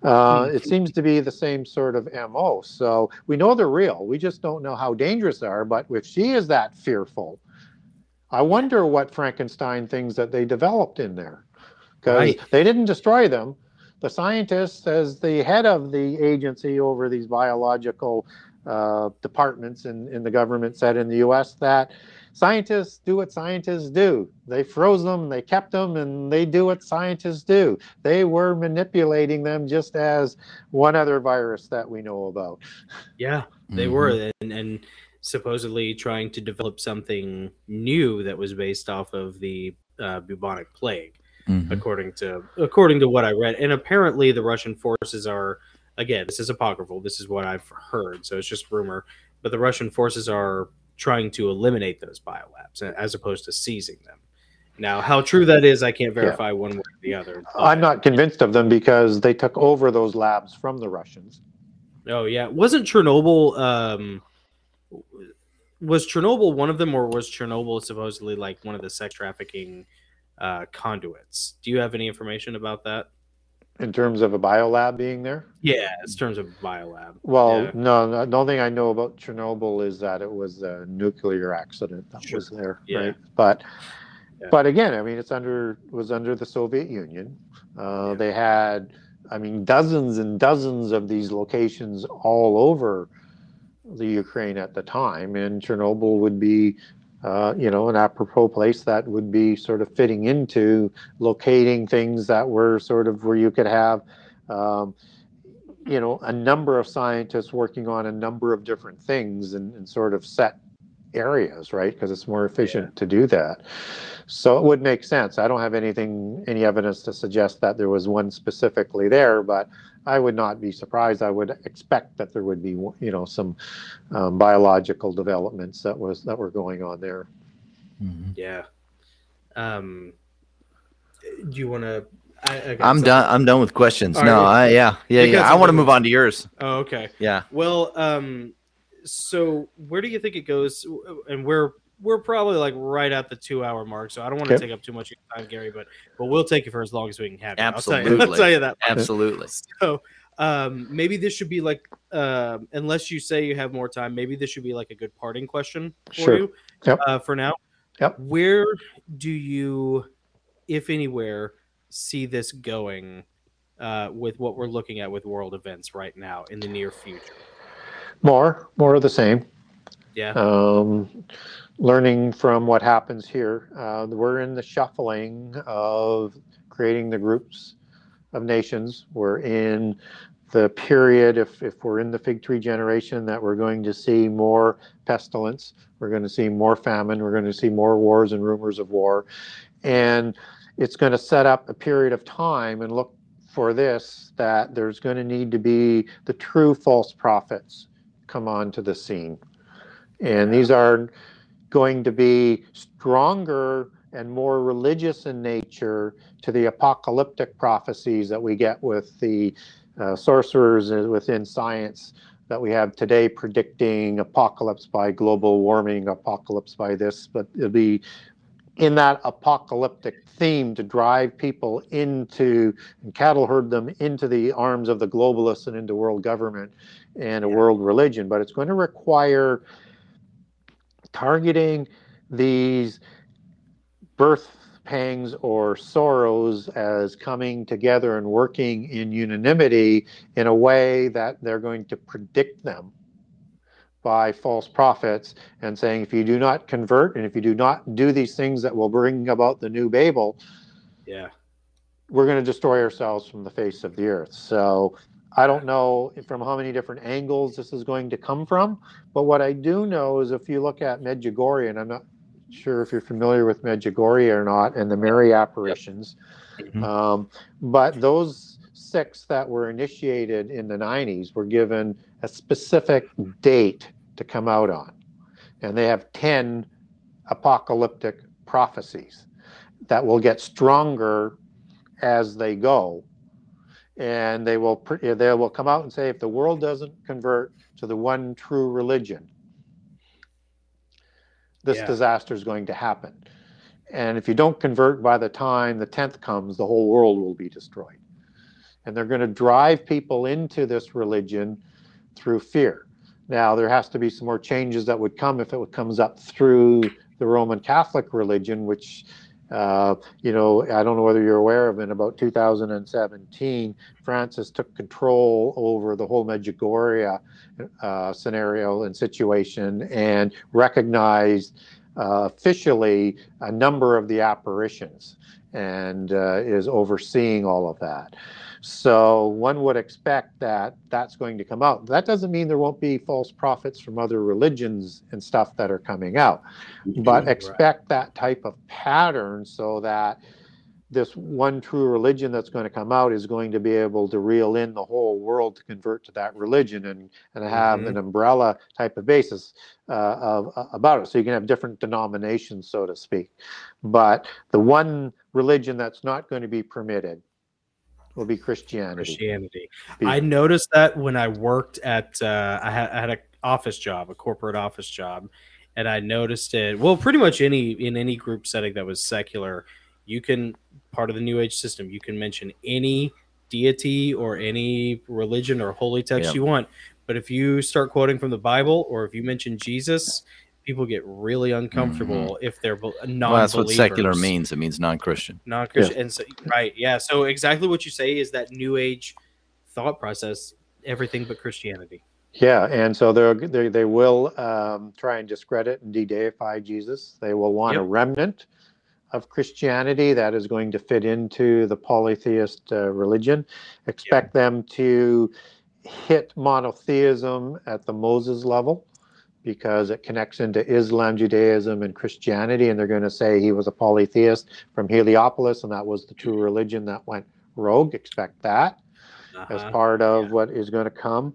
Speaker 3: uh,
Speaker 2: Hmm.
Speaker 3: it seems to be the same sort of MO. So we know they're real. We just don't know how dangerous they are. But if she is that fearful, I wonder what Frankenstein things that they developed in there. Because
Speaker 2: Right.
Speaker 3: they didn't destroy them. The scientists, as the head of the agency over these biological uh, departments in, in the government, said in the US that scientists do what scientists do. They froze them, they kept them, and they do what scientists do. They were manipulating them just as one other virus that we know about.
Speaker 2: Yeah, they
Speaker 1: Mhm.
Speaker 2: were, and, and supposedly trying to develop something new that was based off of the uh, bubonic plague,
Speaker 1: Mhm.
Speaker 2: according to according to what I read. And apparently, the Russian forces are again, this is apocryphal. This is what I've heard, so it's just rumor. But the Russian forces are trying to eliminate those biolabs as opposed to seizing them. Now, how true that is, I can't verify one way or the other.
Speaker 3: I'm not convinced of them because they took over those labs from the Russians.
Speaker 2: Oh yeah, wasn't Chernobyl? Um, was Chernobyl one of them, or was Chernobyl supposedly like one of the sex trafficking uh, conduits? Do you have any information about that?
Speaker 3: in terms of a biolab being there?
Speaker 2: Yeah, in terms of biolab.
Speaker 3: Well,
Speaker 2: Yeah.
Speaker 3: no, no, the only thing I know about Chernobyl is that it was a nuclear accident that
Speaker 2: Sure.
Speaker 3: was there,
Speaker 2: Yeah.
Speaker 3: right? But,
Speaker 2: Yeah.
Speaker 3: but again, I mean, it's under was under the Soviet Union. Uh. They had, I mean, dozens and dozens of these locations all over the Ukraine at the time, and Chernobyl would be. Uh, you know, an apropos place that would be sort of fitting into locating things that were sort of where you could have um, you know, a number of scientists working on a number of different things and, and sort of set areas, right? Because it's more efficient yeah. to do that. So it would make sense. I don't have anything, any evidence to suggest that there was one specifically there, but I would not be surprised. I would expect that there would be, you know, some um, biological developments that was that were going on there.
Speaker 2: Mm-hmm. Yeah. Um, do you want to?
Speaker 1: I'm done. I'm done with questions. no, I yeah yeah yeah. I want to move on to yours.
Speaker 2: Oh, okay.
Speaker 1: Yeah.
Speaker 2: Well, um, so where do you think it goes? And we're we're probably like right at the two hour mark, so I don't want to okay. take up too much of your time, Gary. But but we'll take you for as long as we can have. You.
Speaker 1: Absolutely,
Speaker 2: I'll tell you, I'll tell you that.
Speaker 1: Absolutely.
Speaker 2: So um, maybe this should be like, uh, unless you say you have more time, maybe this should be like a good parting question for sure. you.
Speaker 3: Yep.
Speaker 2: Uh, for now.
Speaker 3: Yep.
Speaker 2: Where do you, if anywhere, see this going uh, with what we're looking at with world events right now in the near future?
Speaker 3: More, more of the same.
Speaker 2: Yeah.
Speaker 3: Um, learning from what happens here. Uh, we're in the shuffling of creating the groups of nations. We're in the period, if, if we're in the fig tree generation, that we're going to see more pestilence, we're going to see more famine, we're going to see more wars and rumors of war. And it's going to set up a period of time and look for this that there's going to need to be the true false prophets come onto the scene. And these are going to be stronger and more religious in nature to the apocalyptic prophecies that we get with the uh, sorcerers within science that we have today predicting apocalypse by global warming, apocalypse by this, but it'll be in that apocalyptic theme to drive people into and cattle herd them into the arms of the globalists and into world government and a world religion. But it's going to require targeting these birth pangs or sorrows as coming together and working in unanimity in a way that they're going to predict them by false prophets and saying if you do not convert and if you do not do these things that will bring about the new babel
Speaker 2: yeah
Speaker 3: we're going to destroy ourselves from the face of the earth so i don't know from how many different angles this is going to come from but what i do know is if you look at medjugorje and i'm not sure if you're familiar with medjugorje or not and the mary apparitions yep. mm-hmm. um, but those six that were initiated in the 90s were given a specific date to come out on. And they have 10 apocalyptic prophecies that will get stronger as they go. And they will they will come out and say if the world doesn't convert to the one true religion, this yeah. disaster is going to happen. And if you don't convert by the time the 10th comes, the whole world will be destroyed. And they're going to drive people into this religion through fear. Now, there has to be some more changes that would come if it comes up through the Roman Catholic religion, which, uh, you know, I don't know whether you're aware of, in about 2017, Francis took control over the whole Medjugorje uh, scenario and situation and recognized uh, officially a number of the apparitions and uh, is overseeing all of that. So one would expect that that's going to come out. That doesn't mean there won't be false prophets from other religions and stuff that are coming out, but expect right. that type of pattern so that this one true religion that's going to come out is going to be able to reel in the whole world to convert to that religion and, and have mm-hmm. an umbrella type of basis uh, of, uh, about it. So you can have different denominations, so to speak. But the one religion that's not going to be permitted will be Christianity.
Speaker 2: Christianity. Be- I noticed that when I worked at, uh, I, had, I had an office job, a corporate office job, and I noticed it. Well, pretty much any in any group setting that was secular, you can part of the New Age system. You can mention any deity or any religion or holy text yep. you want. But if you start quoting from the Bible or if you mention Jesus, people get really uncomfortable mm-hmm. if they're non. Well,
Speaker 1: that's what secular means. It means non-Christian.
Speaker 2: Non-Christian, yeah. and so, right, yeah. So exactly what you say is that New Age thought process, everything but Christianity.
Speaker 3: Yeah, and so they're, they they will um, try and discredit and de-deify Jesus. They will want yep. a remnant of Christianity that is going to fit into the polytheist uh, religion. Expect yep. them to hit monotheism at the Moses level because it connects into Islam, Judaism, and Christianity, and they're going to say he was a polytheist from Heliopolis, and that was the true religion that went rogue. Expect that uh-huh. as part of yeah. what is going to come.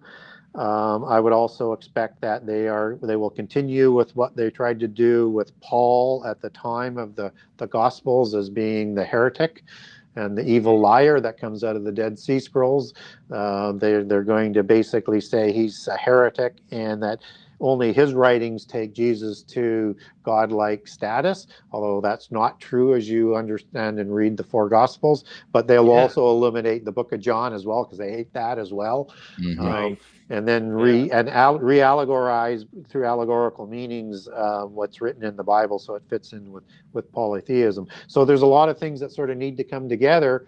Speaker 3: Um, I would also expect that they are they will continue with what they tried to do with Paul at the time of the the Gospels as being the heretic and the evil liar that comes out of the Dead Sea Scrolls. Uh, they they're going to basically say he's a heretic and that only his writings take Jesus to godlike status, although that's not true as you understand and read the four gospels. But they'll yeah. also eliminate the book of John as well because they hate that as well. Mm-hmm. Um, right. And then re yeah. and al- re-allegorize through allegorical meanings uh, what's written in the Bible, so it fits in with with polytheism. So there's a lot of things that sort of need to come together,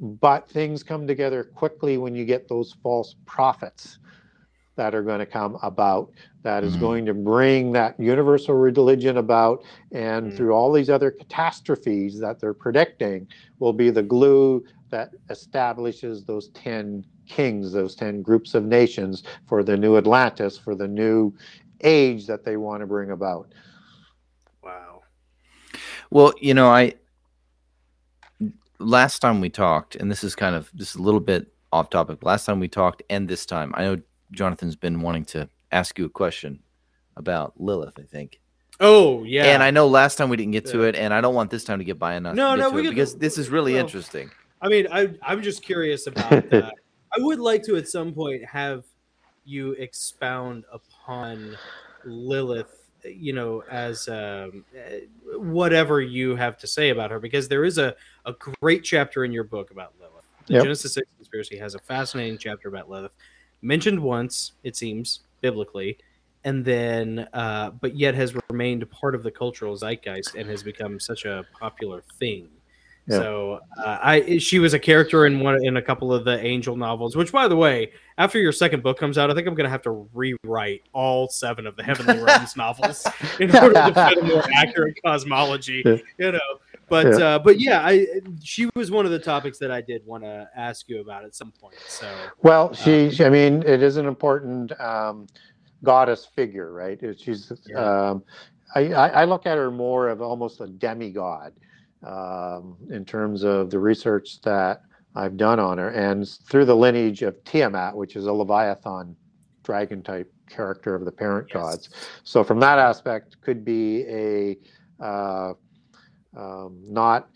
Speaker 3: but things come together quickly when you get those false prophets that are going to come about that is mm-hmm. going to bring that universal religion about and mm-hmm. through all these other catastrophes that they're predicting will be the glue that establishes those 10 kings those 10 groups of nations for the new atlantis for the new age that they want to bring about
Speaker 2: wow
Speaker 1: well you know i last time we talked and this is kind of just a little bit off topic last time we talked and this time i know Jonathan's been wanting to ask you a question about Lilith, I think.
Speaker 2: Oh yeah,
Speaker 1: and I know last time we didn't get to it, and I don't want this time to get by enough. No, no, we because this is really well, interesting.
Speaker 2: I mean, I I'm just curious about that. I would like to at some point have you expound upon Lilith, you know, as um, whatever you have to say about her, because there is a a great chapter in your book about Lilith. The yep. Genesis Six conspiracy has a fascinating chapter about Lilith mentioned once, it seems, biblically, and then, uh, but yet has remained part of the cultural zeitgeist and has become such a popular thing. Yeah. So uh, I she was a character in one in a couple of the Angel novels. Which, by the way, after your second book comes out, I think I'm going to have to rewrite all seven of the Heavenly Realms novels in order to fit a more accurate cosmology. You know, but yeah. Uh, but yeah, I she was one of the topics that I did want to ask you about at some point. So
Speaker 3: well, she, um, I mean, it is an important um, goddess figure, right? She's yeah. um, I, I look at her more of almost a demigod um, in terms of the research that I've done on her, and through the lineage of Tiamat, which is a Leviathan dragon type character of the parent yes. gods. So from that aspect, could be a uh, um, not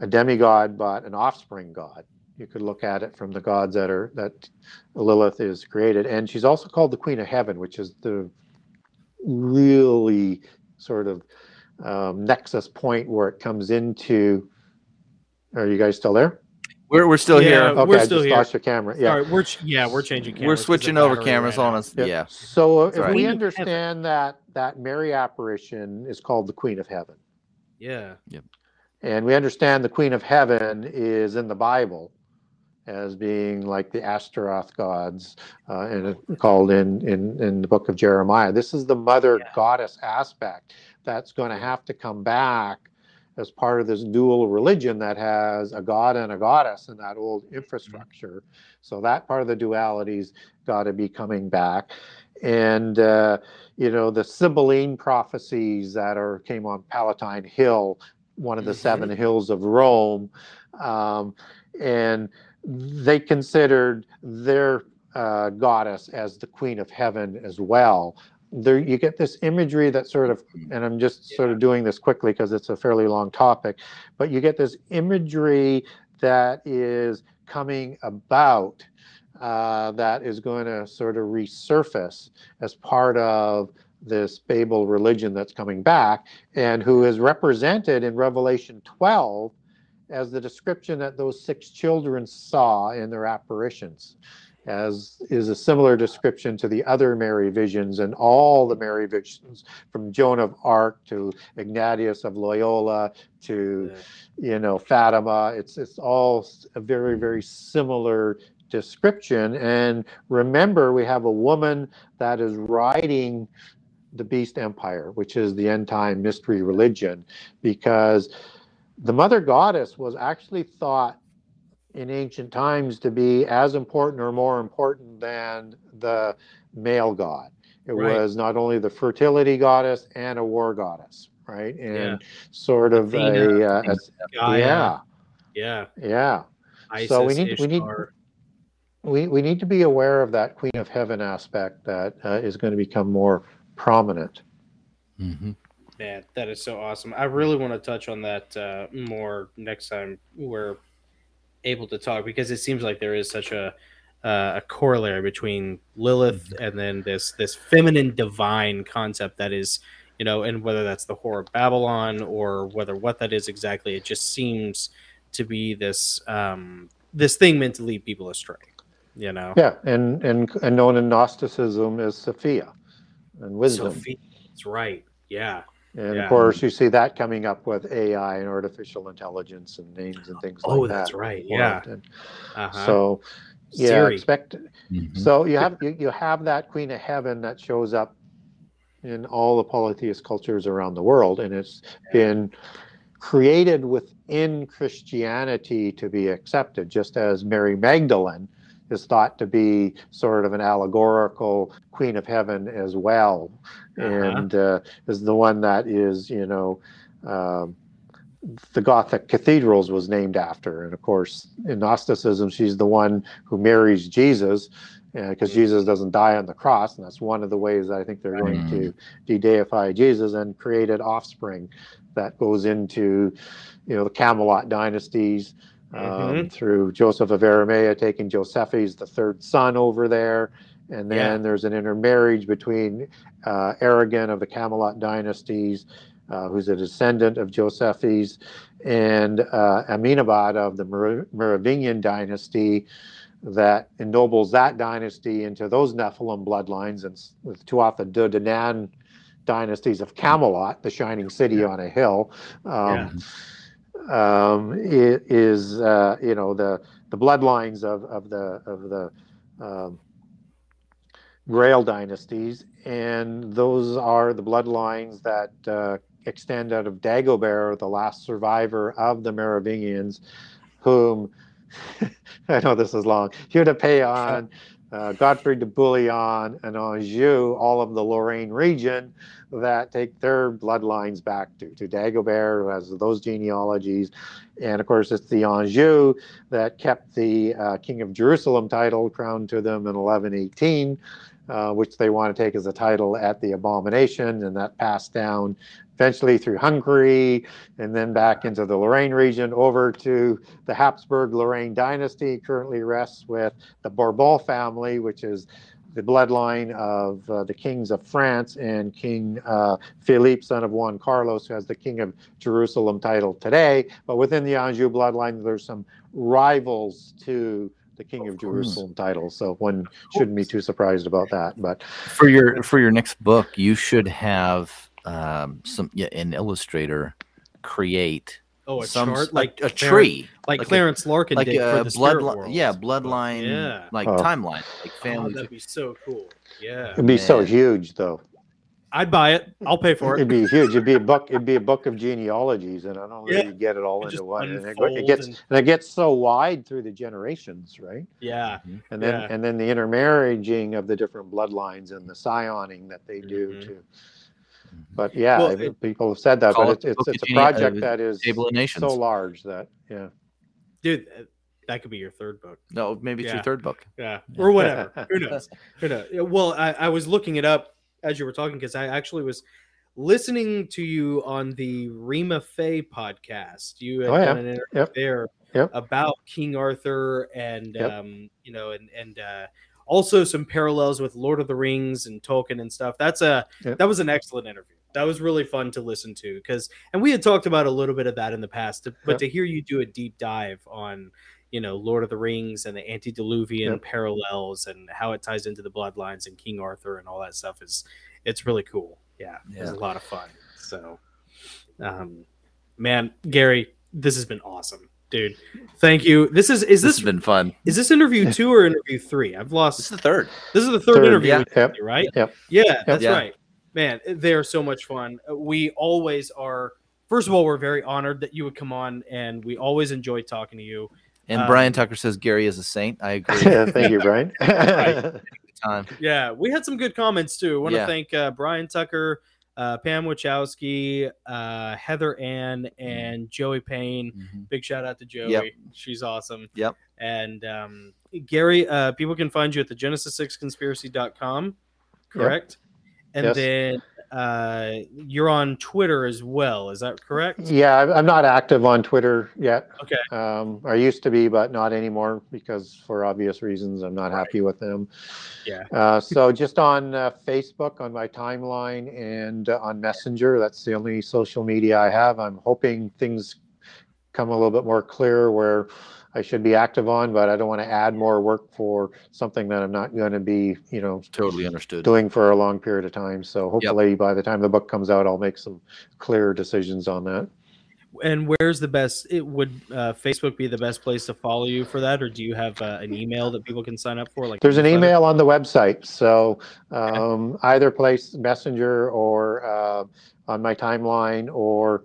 Speaker 3: a demigod, but an offspring god. You could look at it from the gods that are that Lilith is created, and she's also called the Queen of Heaven, which is the really sort of um, nexus point where it comes into. Are you guys still there?
Speaker 1: We're, we're still
Speaker 2: yeah,
Speaker 1: here.
Speaker 3: Okay,
Speaker 2: we're still
Speaker 3: I just
Speaker 2: here.
Speaker 3: lost your camera. Yeah,
Speaker 2: Sorry, we're yeah we're changing. cameras
Speaker 1: We're switching over cameras right on us. Yeah. yeah.
Speaker 3: So uh, if right. we understand that that Mary apparition is called the Queen of Heaven,
Speaker 2: yeah.
Speaker 1: Yep.
Speaker 3: And we understand the Queen of Heaven is in the Bible as being like the Ashtaroth gods, uh, and called in, in in the book of Jeremiah. This is the mother yeah. goddess aspect that's going to have to come back as part of this dual religion that has a god and a goddess in that old mm-hmm. infrastructure. So that part of the duality's got to be coming back, and uh, you know the Sibylline prophecies that are came on Palatine Hill, one of the mm-hmm. seven hills of Rome, um, and they considered their uh, goddess as the queen of heaven as well. There, you get this imagery that sort of, and I'm just yeah. sort of doing this quickly because it's a fairly long topic, but you get this imagery that is coming about uh, that is going to sort of resurface as part of this Babel religion that's coming back, and who is represented in Revelation 12 as the description that those six children saw in their apparitions, as is a similar description to the other Mary visions and all the Mary visions from Joan of Arc to Ignatius of Loyola to, yeah. you know, Fatima. It's it's all a very very similar description. And remember, we have a woman that is riding the beast empire, which is the end time mystery religion, because the mother goddess was actually thought in ancient times to be as important or more important than the male god. It
Speaker 2: Right.
Speaker 3: was not only the fertility goddess and a war goddess, right? And
Speaker 2: Yeah.
Speaker 3: sort of
Speaker 2: Athena,
Speaker 3: a, uh, a yeah,
Speaker 2: yeah.
Speaker 3: yeah.
Speaker 2: Isis,
Speaker 3: So we need- we need-
Speaker 2: Ishtar.
Speaker 3: We we need to be aware of that Queen of Heaven aspect that uh, is going to become more prominent.
Speaker 1: hmm
Speaker 2: Man, that is so awesome. I really want to touch on that uh, more next time we're able to talk because it seems like there is such a uh, a corollary between Lilith and then this this feminine divine concept that is, you know, and whether that's the whore of Babylon or whether what that is exactly, it just seems to be this um, this thing meant to lead people astray. You know,
Speaker 3: Yeah, and and and known in Gnosticism as Sophia, and wisdom.
Speaker 2: Sophia, that's right. Yeah,
Speaker 3: And
Speaker 2: Yeah.
Speaker 3: of course, you see that coming up with AI and artificial intelligence and names and things
Speaker 2: Oh,
Speaker 3: like that.
Speaker 2: Oh, that's right, yeah. Uh-huh.
Speaker 3: So, yeah,
Speaker 2: Siri.
Speaker 3: expect.
Speaker 1: Mhm.
Speaker 3: So you have you, you have that Queen of Heaven that shows up in all the polytheist cultures around the world, and it's been created within Christianity to be accepted, just as Mary Magdalene is thought to be sort of an allegorical Queen of Heaven as well,
Speaker 2: Uh-huh.
Speaker 3: and uh, is the one that is you know. Um, the Gothic cathedrals was named after, and of course, in Gnosticism, she's the one who marries Jesus, because Jesus doesn't die on the cross, and that's one of the ways I think they're going to de-deify Jesus and created offspring that goes into, you know, the Camelot dynasties um,
Speaker 2: Mhm.
Speaker 3: through Joseph of Arimathea taking Josephus, the third son, over there, and then
Speaker 2: Yeah.
Speaker 3: there's an intermarriage between uh, Aragon of the Camelot dynasties. Uh, who's a descendant of Josephus, and uh, Amenemhat of the Mer- Merovingian dynasty, that ennobles that dynasty into those Nephilim bloodlines, and with two off the Dodonan dynasties of Camelot, the shining city on a hill. Um, um, is uh, you know the the bloodlines of of the of the um, Grail dynasties, and those are the bloodlines that uh, extend out of Dagobert, the last survivor of the Merovingians, whom I know this is long. Hugh de Payens, uh, Godfrey de Bouillon, and Anjou, all of the Lorraine region, that take their bloodlines back to, to Dagobert, who has those genealogies. And of course, it's the Anjou that kept the uh, King of Jerusalem title crowned to them in 1118, uh, which they want to take as a title at the Abomination, and that passed down eventually through Hungary and then back into the Lorraine region over to the Habsburg Lorraine dynasty, currently rests with the Bourbon family, which is the bloodline of uh, the kings of France and King uh, Philippe, son of Juan Carlos, who has the King of Jerusalem title today. But within the Anjou bloodline, there's some rivals to the King of,
Speaker 1: Of.
Speaker 3: Jerusalem title. So one shouldn't be too surprised about that. But
Speaker 1: For your for your next book, you should have um, some yeah, an illustrator create
Speaker 2: Oh, a
Speaker 1: some
Speaker 2: chart like
Speaker 1: a,
Speaker 2: Clarence-
Speaker 1: tree,
Speaker 2: like,
Speaker 1: like a-
Speaker 2: Clarence Larkin
Speaker 1: like
Speaker 2: did for
Speaker 1: a
Speaker 2: the Spirit
Speaker 1: bloodline,
Speaker 2: Worlds.
Speaker 1: yeah, bloodline,
Speaker 2: Yeah.
Speaker 1: like
Speaker 3: Oh.
Speaker 1: timeline, like
Speaker 2: Oh,
Speaker 1: family.
Speaker 2: that'd be so cool. Yeah,
Speaker 3: it'd be so huge, though.
Speaker 2: I'd buy it. I'll pay for it it'd
Speaker 3: be huge. It'd be a book. It'd be a book of genealogies, and I don't know
Speaker 2: Yeah.
Speaker 3: if you get it all
Speaker 2: It
Speaker 3: into one. And it, it gets
Speaker 2: and-
Speaker 3: and it gets so wide through the generations, right?
Speaker 2: Yeah,
Speaker 3: And then
Speaker 2: Yeah.
Speaker 3: and then the intermarrying of the different bloodlines and the scioning that they do
Speaker 2: Mhm.
Speaker 3: to. But yeah,
Speaker 2: Well, it-
Speaker 3: people have said that,
Speaker 1: Call
Speaker 3: but it's it's, it's a
Speaker 1: Gene-
Speaker 3: project
Speaker 1: uh,
Speaker 3: that is
Speaker 1: Table of Nations.
Speaker 3: so large that yeah.
Speaker 2: dude, uh, that could be your third book.
Speaker 1: no, maybe it's
Speaker 2: Yeah.
Speaker 1: your third book.
Speaker 2: Yeah, or whatever. Who knows? Who knows? Yeah, Well, I, I was looking it up as you were talking because I actually was listening to you on the Rima Fay podcast. You had
Speaker 3: Oh, yeah.
Speaker 2: done an interview
Speaker 3: Yep.
Speaker 2: there
Speaker 3: Yep.
Speaker 2: about King Arthur and
Speaker 3: Yep.
Speaker 2: um, you know, and and uh, also some parallels with Lord of the Rings and Tolkien and stuff. That's a
Speaker 3: Yep.
Speaker 2: that was an excellent interview. That was really fun to listen to because, and we had talked about a little bit of that in the past, but
Speaker 3: Yep.
Speaker 2: to hear you do a deep dive on, you know, Lord of the Rings and the antediluvian
Speaker 3: Yep.
Speaker 2: parallels and how it ties into the bloodlines and King Arthur and all that stuff is, it's really cool. Yeah, it was a lot of fun. So, um, man, Gary, this has been awesome, dude. Thank you. This is is
Speaker 1: This
Speaker 2: this
Speaker 1: has been fun.
Speaker 2: is this interview two or interview three? I've lost.
Speaker 1: This is the third.
Speaker 2: This is the third,
Speaker 3: Third,
Speaker 2: interview,
Speaker 1: yeah.
Speaker 3: Yep.
Speaker 2: you, right?
Speaker 3: Yep.
Speaker 2: Yeah, that's
Speaker 1: Yeah.
Speaker 2: right. Man, they are so much fun. We always are. First of all, we're very honored that you would come on, and we always enjoy talking to you.
Speaker 1: And
Speaker 2: Um,
Speaker 1: Brian Tucker says Gary is a saint. I agree.
Speaker 3: Thank you, Brian.
Speaker 1: Time.
Speaker 2: Yeah, we had some good comments too. I want
Speaker 1: Yeah.
Speaker 2: to thank uh, Brian Tucker, uh, Pam Wachowski, uh, Heather Ann, and Joey Payne.
Speaker 1: Mhm.
Speaker 2: Big shout out to Joey.
Speaker 1: Yep.
Speaker 2: She's awesome.
Speaker 1: Yep.
Speaker 2: And um, Gary, uh, people can find you at the Genesis6conspiracy.com, correct? And
Speaker 3: Yes.
Speaker 2: then uh, you're on Twitter as well. Is that correct?
Speaker 3: yeah, I'm- not active on Twitter yet.
Speaker 2: Okay.
Speaker 3: Um, I used to be, but not anymore because for obvious reasons, I'm not happy with them.
Speaker 2: Yeah.
Speaker 3: Uh, so just on uh, Facebook, on my timeline, and uh, on Messenger. That's the only social media I have. I'm hoping things come a little bit more clear where I should be active on, but I don't want to add more work for something that I'm not going to be, you know,
Speaker 1: Totally understood.
Speaker 3: doing for a long period of time. So hopefully by the time the book comes out, I'll make some clear decisions on that.
Speaker 2: And where's the best? It would uh, Facebook be the best place to follow you for that, or do you have uh, an email that people can sign up for? Like
Speaker 3: There's an
Speaker 2: newsletter?
Speaker 3: email on the website. So um, either place, Messenger or uh, on my timeline, or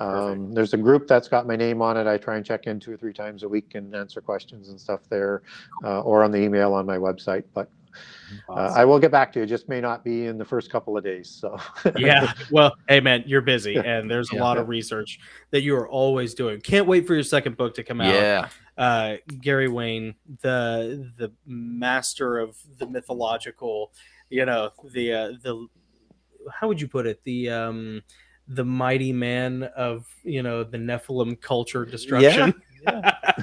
Speaker 3: um, there's a group that's got my name on it. I try and check in two or three times a week and answer questions and stuff there, uh, or on the email on my website. But uh, I will get back to you. It just may not be in the first couple of days. So
Speaker 2: yeah. Well, hey man, you're busy, and there's a
Speaker 1: Yeah.
Speaker 2: lot of research that you are always doing. Can't wait for your second book to come out.
Speaker 1: Yeah.
Speaker 2: uh, Gary Wayne, the the master of the mythological, you know, the uh, the how would you put it? The um the mighty man of you know the Nephilim culture destruction.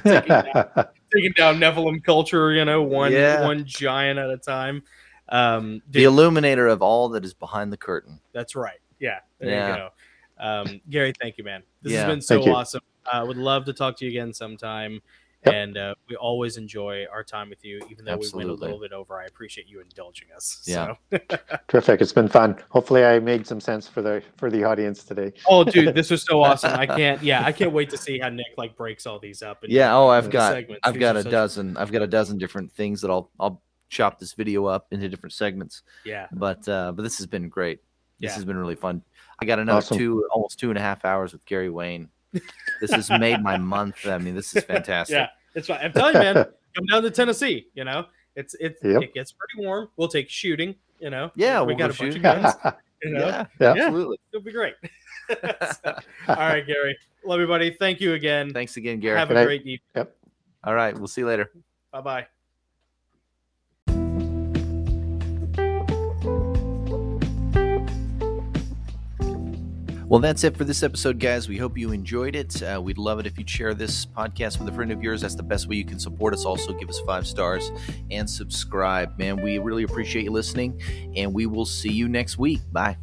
Speaker 2: taking, down, taking down Nephilim culture, you know, one
Speaker 1: Yeah.
Speaker 2: one giant at a time. Um,
Speaker 1: The illuminator of all that is behind the curtain.
Speaker 2: that's right. Yeah. There
Speaker 1: Yeah.
Speaker 2: you go. Um, Gary, thank you, man. This
Speaker 1: Yeah.
Speaker 2: has been so
Speaker 3: Thank
Speaker 2: awesome. I would love to talk to you again sometime.
Speaker 3: Yep.
Speaker 2: And uh, we always enjoy our time with you, even though we went a little bit over. I appreciate you indulging us.
Speaker 1: Yeah.
Speaker 2: So.
Speaker 3: Terrific. It's been fun. Hopefully, I made some sense for the for the audience today.
Speaker 2: oh, dude, this was so awesome. I can't. Yeah, I can't wait to see how Nick like breaks all these up. into
Speaker 1: Yeah. Oh, I've
Speaker 2: the
Speaker 1: got
Speaker 2: segments.
Speaker 1: I've
Speaker 2: These
Speaker 1: got a dozen. I've got a dozen different things that I'll I'll chop this video up into different segments.
Speaker 2: Yeah.
Speaker 1: But uh, but this has been great. This
Speaker 2: Yeah.
Speaker 1: has been really fun. I got another
Speaker 3: Awesome.
Speaker 1: two almost two and a half hours with Gary Wayne. This has made my month. I mean, this is fantastic.
Speaker 2: Yeah. It's fine. I'm telling you, man. come down to Tennessee. You know, it's it's
Speaker 3: Yep.
Speaker 2: it gets pretty warm. We'll take shooting. You know.
Speaker 1: Yeah,
Speaker 2: we
Speaker 1: we'll
Speaker 2: got
Speaker 1: go
Speaker 2: a bunch of guns. You know.
Speaker 1: Yeah,
Speaker 3: Yeah.
Speaker 1: absolutely.
Speaker 2: It'll be great. All right, Gary. Love you, buddy. Thank you again.
Speaker 1: Thanks again, Gary.
Speaker 2: Have
Speaker 3: Good
Speaker 2: a
Speaker 3: night.
Speaker 2: great evening. Yep.
Speaker 1: All right, we'll see you later.
Speaker 2: Bye bye.
Speaker 1: Well, that's it for this episode, guys. We hope you enjoyed it. Uh, we'd love it if you'd share this podcast with a friend of yours. That's the best way you can support us. Also, give us five stars and subscribe. Man, we really appreciate you listening, and we will see you next week. Bye.